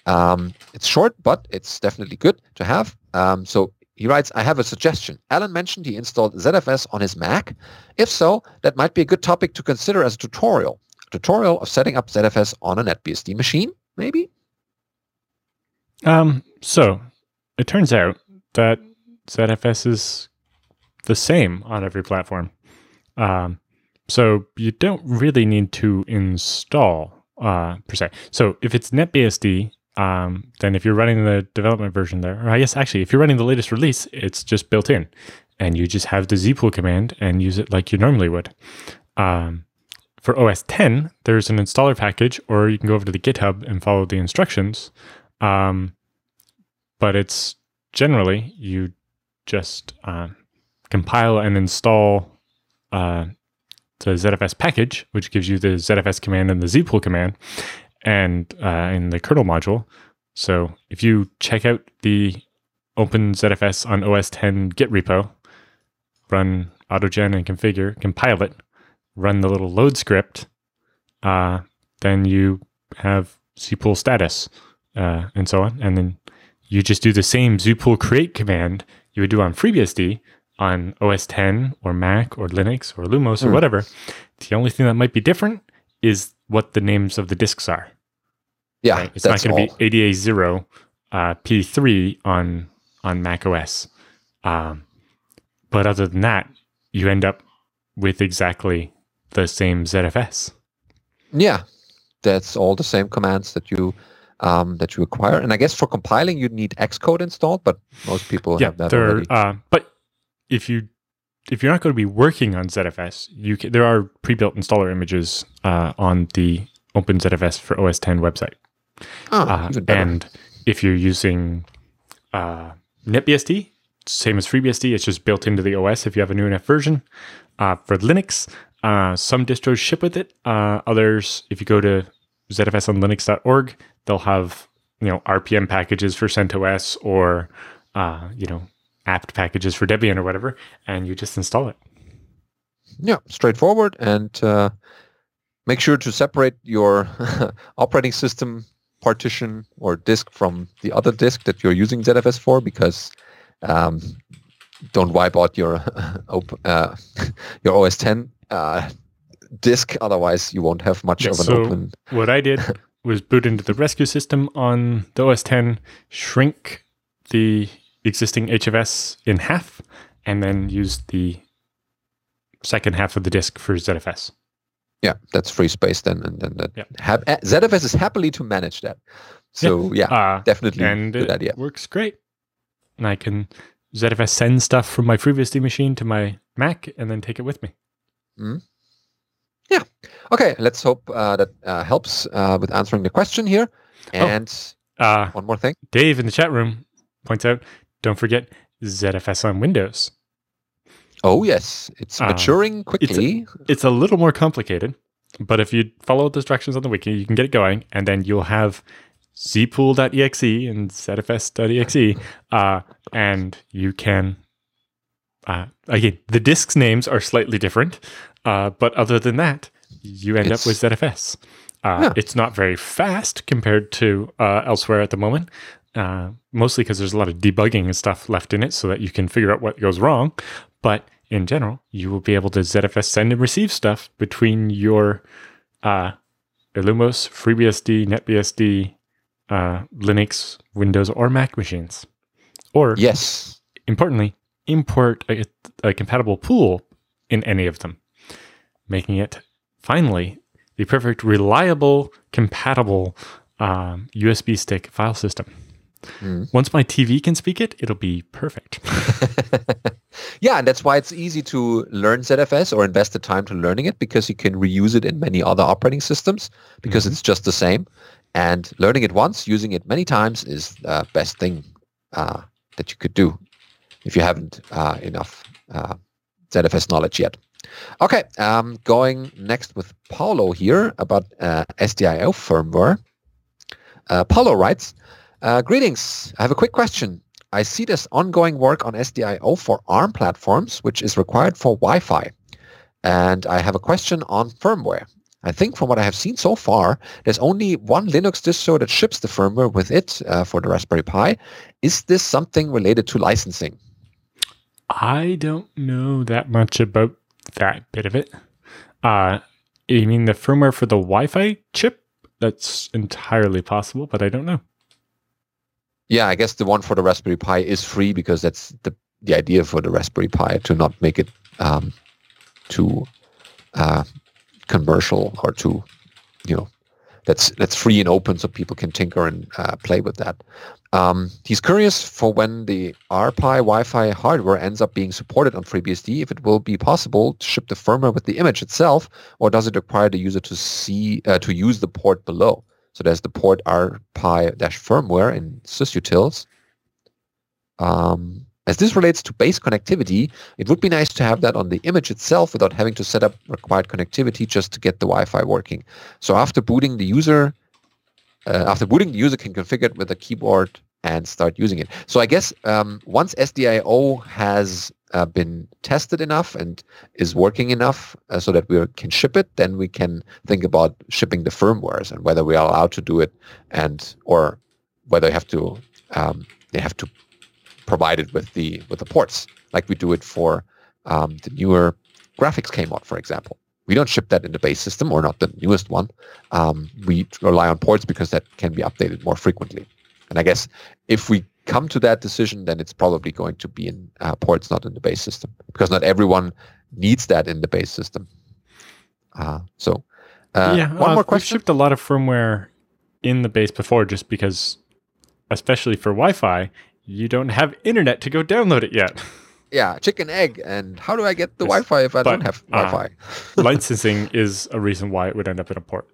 Um, it's short, but it's definitely good to have. Um, so he writes, I have a suggestion. Allan mentioned he installed ZFS on his Mac. If so, that might be a good topic to consider as a tutorial. A tutorial of setting up ZFS on a NetBSD machine, maybe? Um, so it turns out that ZFS is the same on every platform. Um, so you don't really need to install uh, per se. So if it's NetBSD, um, then if you're running the development version there, or I guess actually if you're running the latest release, it's just built in, and you just have the zpool command and use it like you normally would. Um, for OS 10, there's an installer package, or you can go over to the GitHub and follow the instructions. Um, but it's generally you just uh, compile and install uh, the ZFS package, which gives you the ZFS command and the zpool command, and uh, in the kernel module. So if you check out the Open ZFS on OS 10 Git repo, run autogen and configure, compile it, run the little load script, uh, then you have zpool status uh, and so on, and then you just do the same zpool create command you would do on FreeBSD on OS 10 or Mac or Linux or Illumos or Hmm. whatever. The only thing that might be different is what the names of the disks are. Yeah, right? It's not going to be ADA0 uh, P3 on on Mac OS. Um, but other than that, you end up with exactly the same ZFS. Yeah, that's all the same commands that you um, that you acquire. And I guess for compiling, you need Xcode installed, but most people yeah, have that already. Uh, but if you if you're not going to be working on ZFS, you can, there are pre-built installer images uh, on the OpenZFS for OS 10 website. oh, Uh, and if you're using uh, NetBSD, same as FreeBSD, it's just built into the OS if you have a new enough version. Uh, for Linux, uh, some distros ship with it. Uh, others, if you go to ZFS on zfsonlinux.org, they'll have you know RPM packages for CentOS or uh, you know apt packages for Debian or whatever, and you just install it. Yeah, straightforward. And uh, make sure to separate your operating system partition or disk from the other disk that you're using ZFS for because um, don't wipe out your op- uh, your OS 10 uh, disk. Otherwise, you won't have much Yeah, of an so- open. What I did was boot into the rescue system on the OS 10, shrink the existing HFS in half, and then use the second half of the disk for ZFS. Yeah, that's free space then. And then that Yeah. hap- uh, ZFS is happily to manage that. So yeah, Uh, definitely and good it idea. works great. And I can ZFS send stuff from my FreeBSD machine to my Mac and then take it with me. Hmm. Yeah. Okay, let's hope uh, that uh, helps uh, with answering the question here. And Uh, one more thing. Dave in the chat room points out, don't forget ZFS on Windows. Oh yes, it's Uh, maturing quickly. It's a little more complicated, but if you follow the instructions on the wiki, you can get it going, and then you'll have zpool.exe and zfs.exe, uh, and you can. Uh, again, the disks names are slightly different, uh, but other than that, you end It's- up with ZFS. Uh, Yeah. It's not very fast compared to uh, elsewhere at the moment, uh, mostly because there's a lot of debugging and stuff left in it so that you can figure out what goes wrong. But in general, you will be able to ZFS send and receive stuff between your uh, Illumos, FreeBSD, NetBSD, uh, Linux, Windows, or Mac machines. Or, yes. importantly, import a, a compatible pool in any of them, making it finally the perfect, reliable, compatible um, USB stick file system. Mm. Once my TV can speak it, it'll be perfect. yeah, and that's why it's easy to learn ZFS or invest the time to learning it because you can reuse it in many other operating systems because it's just the same. And learning it once, using it many times is the best thing uh, that you could do if you haven't uh, enough uh, ZFS knowledge yet. Okay, um, going next with Paulo here about uh, SDIO firmware. Uh, Paulo writes, uh, greetings. I have a quick question. I see this ongoing work on SDIO for ARM platforms, which is required for Wi-Fi. And I have a question on firmware. I think from what I have seen so far, there's only one Linux distro that ships the firmware with it uh, for the Raspberry Pi. Is this something related to licensing? I don't know that much about that bit of it. Uh, you mean the firmware for the Wi-Fi chip? That's entirely possible, but I don't know. Yeah, I guess the one for the Raspberry Pi is free because that's the the idea for the Raspberry Pi to not make it um, too uh, commercial or too, you know, that's that's free and open so people can tinker and uh, play with that. Um, he's curious for when the RPi Wi-Fi hardware ends up being supported on FreeBSD, if it will be possible to ship the firmware with the image itself, or does it require the user to see uh, to use the port below? So there's the port rpi-firmware in sysutils. Um, as this relates to base connectivity, it would be nice to have that on the image itself without having to set up required connectivity just to get the Wi-Fi working. So after booting the user, uh, after booting the user can configure it with a keyboard and start using it. So I guess um, once SDIO has uh, been tested enough and is working enough uh, so that we can ship it, then we can think about shipping the firmwares and whether we are allowed to do it and or whether they have to um, they have to provide it with the with the ports like we do it for um, the newer graphics came out, for example. We don't ship that in the base system or not the newest one. Um, we rely on ports because that can be updated more frequently. And I guess if we come to that decision, then it's probably going to be in uh, ports, not in the base system, because not everyone needs that in the base system. Uh, so, uh, yeah, one uh, more We've question. shipped a lot of firmware in the base before, just because, especially for Wi-Fi, you don't have internet to go download it yet. Yeah, chicken egg. And how do I get the Yes, Wi-Fi if I but, don't have uh, Wi-Fi? Licensing is a reason why it would end up in a port.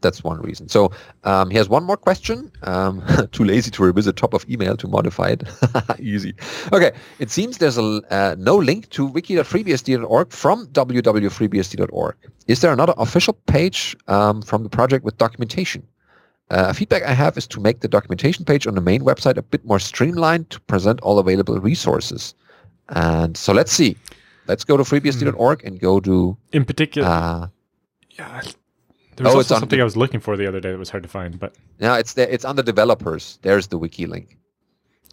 That's one reason. So um, he has one more question. Um, too lazy to revisit top of email to modify it. Easy. Okay. It seems there's a uh, no link to wiki.freebsd.org from www.freebsd.org. Is there another official page um, from the project with documentation? Uh, feedback I have is to make the documentation page on the main website a bit more streamlined to present all available resources. And so let's see. Let's go to freebsd.org and go to In particular, uh, yeah, there was oh, also it's something the- I was looking for the other day that was hard to find, but yeah, it's there. It's under developers. There's the wiki link.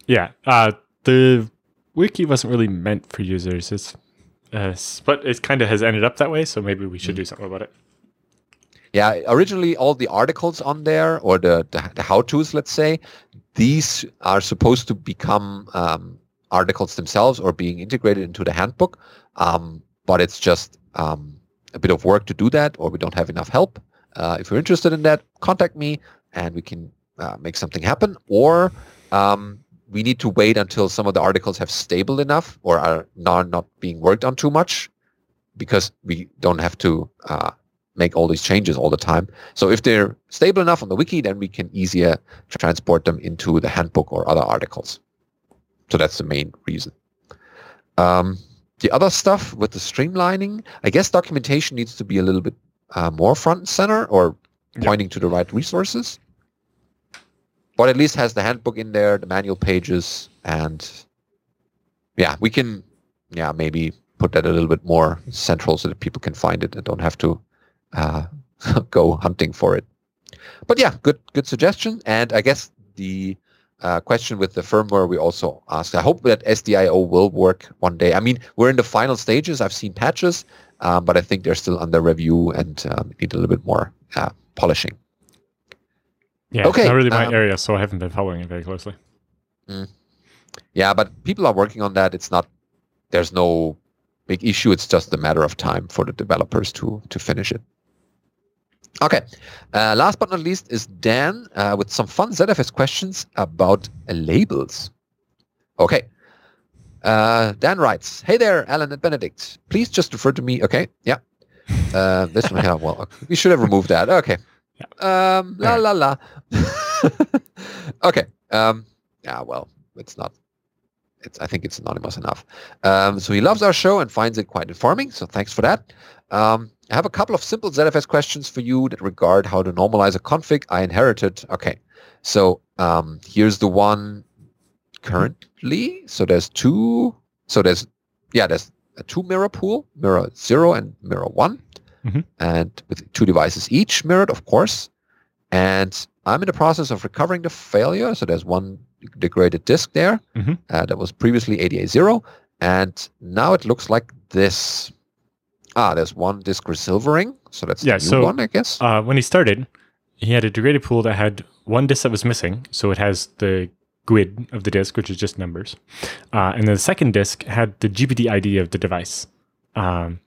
yeah, uh, the wiki wasn't really meant for users. It's, uh, but it kind of has ended up that way, so maybe we Mm. should do something about it. Yeah, originally all the articles on there or the, the, the how-tos, let's say, these are supposed to become um, articles themselves or being integrated into the handbook. Um, but it's just um, a bit of work to do that or we don't have enough help. Uh, if you're interested in that, contact me and we can uh, make something happen. Or um, we need to wait until some of the articles have stable enough or are not, not being worked on too much because we don't have to uh, make all these changes all the time. So if they're stable enough on the wiki, then we can easier transport them into the handbook or other articles. So that's the main reason. Um, the other stuff with the streamlining, I guess documentation needs to be a little bit uh, more front and center or pointing to the right resources. But at least has the handbook in there, the manual pages, and yeah, we can yeah maybe put that a little bit more central so that people can find it and don't have to uh, go hunting for it. But yeah, good good suggestion. And I guess the uh, question with the firmware we also asked. I hope that SDIO will work one day. I mean, we're in the final stages. I've seen patches, um, but I think they're still under review and um, need a little bit more uh, polishing. Yeah, okay, not really my um, area, so I haven't been following it very closely. Mm. Yeah, but people are working on that. It's not. There's no big issue. It's just a matter of time for the developers to to finish it. Okay. Uh, last but not least is Dan uh, with some fun ZFS questions about labels. Okay. Uh, Dan writes, Hey there, Allan and Benedict. Please just refer to me. Okay. Yeah. Uh, this one. Yeah. Well, we should have removed that. Okay. Um, la, la, la. okay. Um, yeah, well, it's not. It's, I think it's anonymous enough. Um, so he loves our show and finds it quite informing. So thanks for that. Um, I have a couple of simple ZFS questions for you that regard how to normalize a config I inherited. Okay, so um, here's the one currently. So there's two. So there's yeah, there's a two mirror pool, mirror zero and mirror one, mm-hmm. and with two devices each mirrored, of course. And I'm in the process of recovering the failure. So there's one degraded disk there mm-hmm. uh, that was previously ADA zero, and now it looks like this. Ah, there's one disk resilvering, so that's yeah, so, one, I guess. Uh, when he started, he had a degraded pool that had one disk that was missing, so it has the GUID of the disk, which is just numbers, uh, and then the second disk had the GPT ID of the device, um,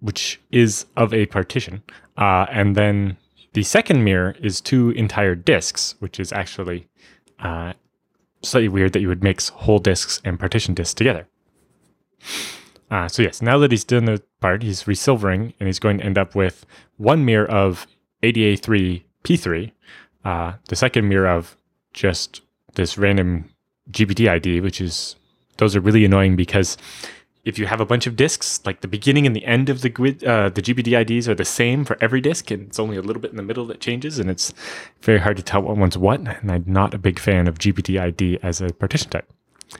which is of a partition, uh, and then the second mirror is two entire disks, which is actually uh, slightly weird that you would mix whole disks and partition disks together. Uh, so yes, now that he's done the part, he's resilvering, and he's going to end up with one mirror of ADA3 P3, uh, the second mirror of just this random GPT ID, which is those are really annoying because if you have a bunch of disks, like the beginning and the end of the grid, uh, the GPT IDs are the same for every disk, and it's only a little bit in the middle that changes, and it's very hard to tell what one's what. And I'm not a big fan of GPT ID as a partition type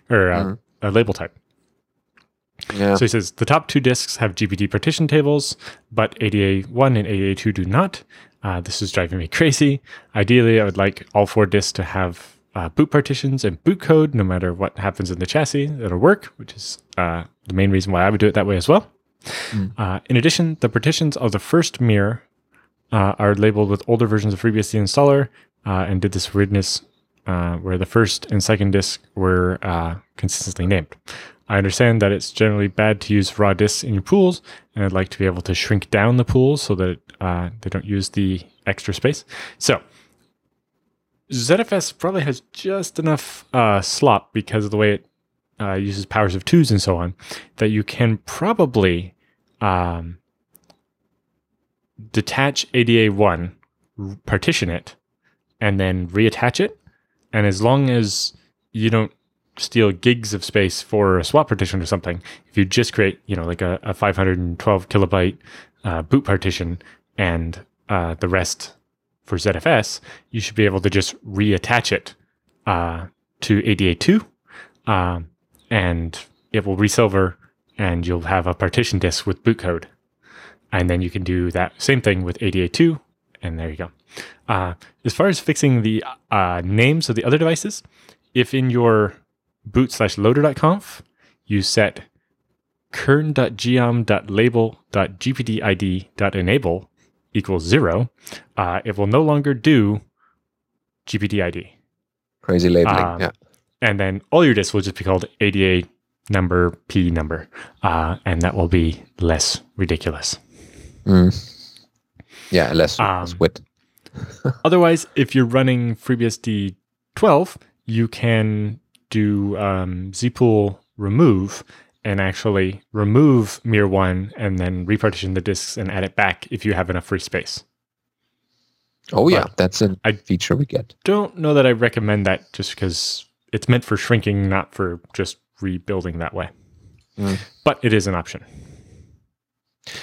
or uh, mm. a label type. Yeah. So he says the top two disks have GPT partition tables, but ADA1 and ADA2 do not. Uh, this is driving me crazy. Ideally, I would like all four disks to have uh, boot partitions and boot code, no matter what happens in the chassis. It'll work, which is uh, the main reason why I would do it that way as well. Mm. Uh, in addition, the partitions of the first mirror uh, are labeled with older versions of FreeBSD installer uh, and did this weirdness where the first and second disk were consistently named. I understand that it's generally bad to use raw disks in your pools, and I'd like to be able to shrink down the pools so that uh, they don't use the extra space. So, ZFS probably has just enough uh, slop because of the way it uh, uses powers of twos and so on that you can probably um, detach ADA1, partition it, and then reattach it. And as long as you don't steal gigs of space for a swap partition or something, if you just create, you know, like a, a 512 kilobyte uh, boot partition and uh, the rest for ZFS, you should be able to just reattach it uh, to ADA2, um, and it will resilver, and you'll have a partition disk with boot code. And then you can do that same thing with ADA2, and there you go. Uh, as far as fixing the uh, names of the other devices, if in your boot slash loader.conf, you set kern.geom.label.gptid.enable equals zero, uh, it will no longer do GPTID. Crazy labeling, um, yeah. And then all your disks will just be called ADA number P number, uh, and that will be less ridiculous. Mm. Yeah, less, um, less wit. otherwise, if you're running FreeBSD 12, you can do um, zpool remove and actually remove mir1 and then repartition the disks and add it back if you have enough free space. Oh yeah, But that's a I- feature we get. Don't know that I recommend that just because it's meant for shrinking, not for just rebuilding that way. Mm. But it is an option.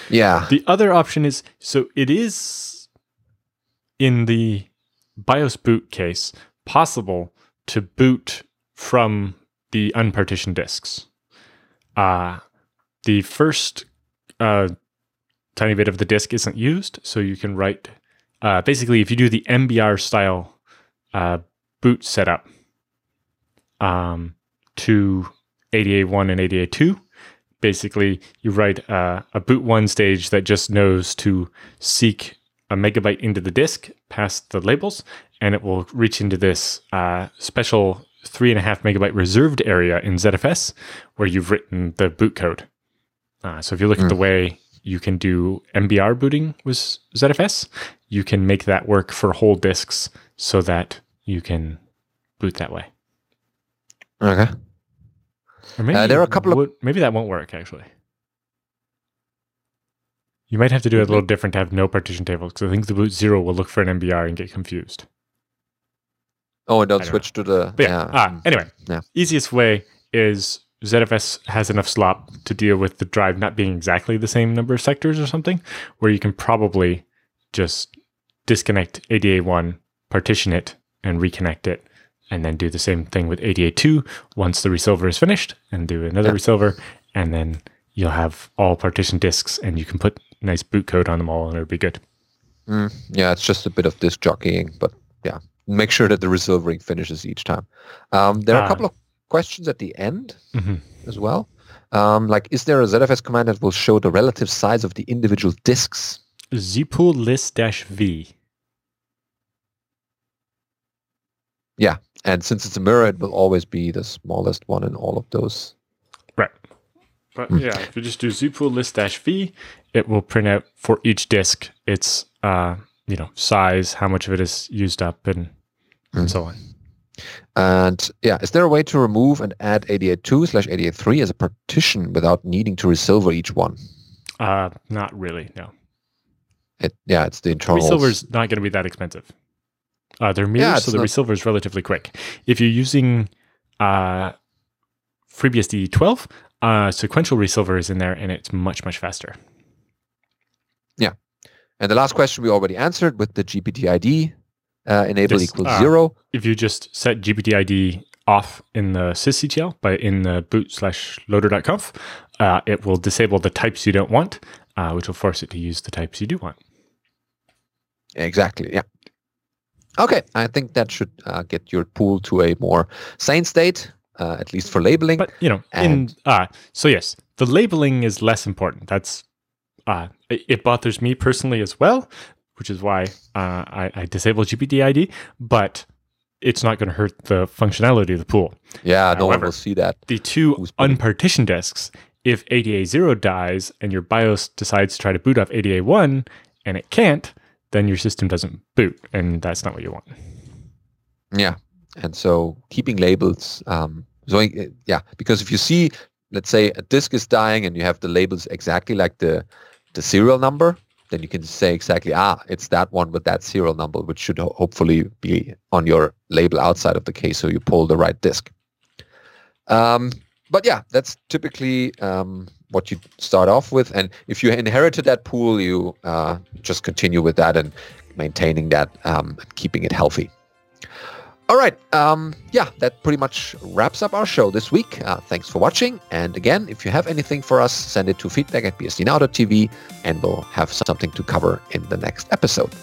Yeah. The other option is so it is in the BIOS boot case possible to boot from the unpartitioned disks. Uh, the first uh, tiny bit of the disk isn't used, so you can write. Uh, basically, if you do the MBR style uh, boot setup um, to ADA1 and ADA2, basically you write uh, a boot one stage that just knows to seek a megabyte into the disk past the labels, and it will reach into this uh, special three and a half megabyte reserved area in ZFS where you've written the boot code. Uh, so if you look at the way you can do MBR booting with ZFS, you can make that work for whole disks so that you can boot that way. Okay. Or maybe Uh, there are a couple of- maybe that won't work actually. You might have to do it a little different to have no partition tables because I think the boot zero will look for an MBR and get confused. Oh, and don't don't switch to the But yeah. ah, mm, anyway, Yeah. easiest way is ZFS has enough slop to deal with the drive not being exactly the same number of sectors or something, where you can probably just disconnect ADA1, partition it, and reconnect it, and then do the same thing with ADA2 once the resilver is finished, and do another Yeah. resilver, and then you'll have all partition disks, and you can put nice boot code on them all, and it'll be good. Mm, yeah, it's just a bit of disk jockeying, but yeah, make sure that the resilvering finishes each time. Um, there are Ah. a couple of questions at the end Mhm. as well. Um, like, is there a ZFS command that will show the relative size of the individual disks? zpool list dash v. Yeah, and since it's a mirror, it will always be the smallest one in all of those. Right. But yeah, if you just do zpool list dash v, it will print out for each disk its uh, you know size, how much of it is used up, and and so on. And yeah, is there a way to remove and add 88.2 slash 88.3 as a partition without needing to resilver each one? Uh, not really. No, It, yeah, it's the internal. resilver's not going to be that expensive. Uh, they're mirrors, it's so the not- resilver is relatively quick. If you're using uh, FreeBSD 12, uh, sequential resilver is in there, and it's much much faster. And the last question we already answered with the GPTID uh, enable Yes, equals uh, zero. if you just set GPTID off in the sysctl by in the boot slash loader.conf, uh, it will disable the types you don't want, uh, which will force it to use the types you do want. Exactly. Yeah. Okay, I think that should uh, get your pool to a more sane state, uh, at least for labeling. But you know, in And- uh, so yes, the labeling is less important. That's uh, it, bothers me personally as well, which is why uh, I, I disable GPTID. But it's not going to hurt the functionality of the pool. yeah, no one will see that. the two unpartitioned disks, if ADA0 dies and your BIOS decides to try to boot off ADA1 and it can't, then your system doesn't boot, and that's not what you want. Yeah, and so keeping labels. Um, so uh, yeah, because if you see, let's say a disk is dying and you have the labels exactly like the the serial number, then you can say exactly ah, it's that one with that serial number, which should ho- hopefully be on your label outside of the case, so you pull the right disk. Um, but yeah, that's typically um, what you start off with, and if you inherited that pool, you uh, just continue with that and maintaining that, um, and keeping it healthy. All right. Um, yeah, that pretty much wraps up our show this week. Uh, thanks for watching. And again, if you have anything for us, send it to feedback at bsdnow.tv and we'll have something to cover in the next episode.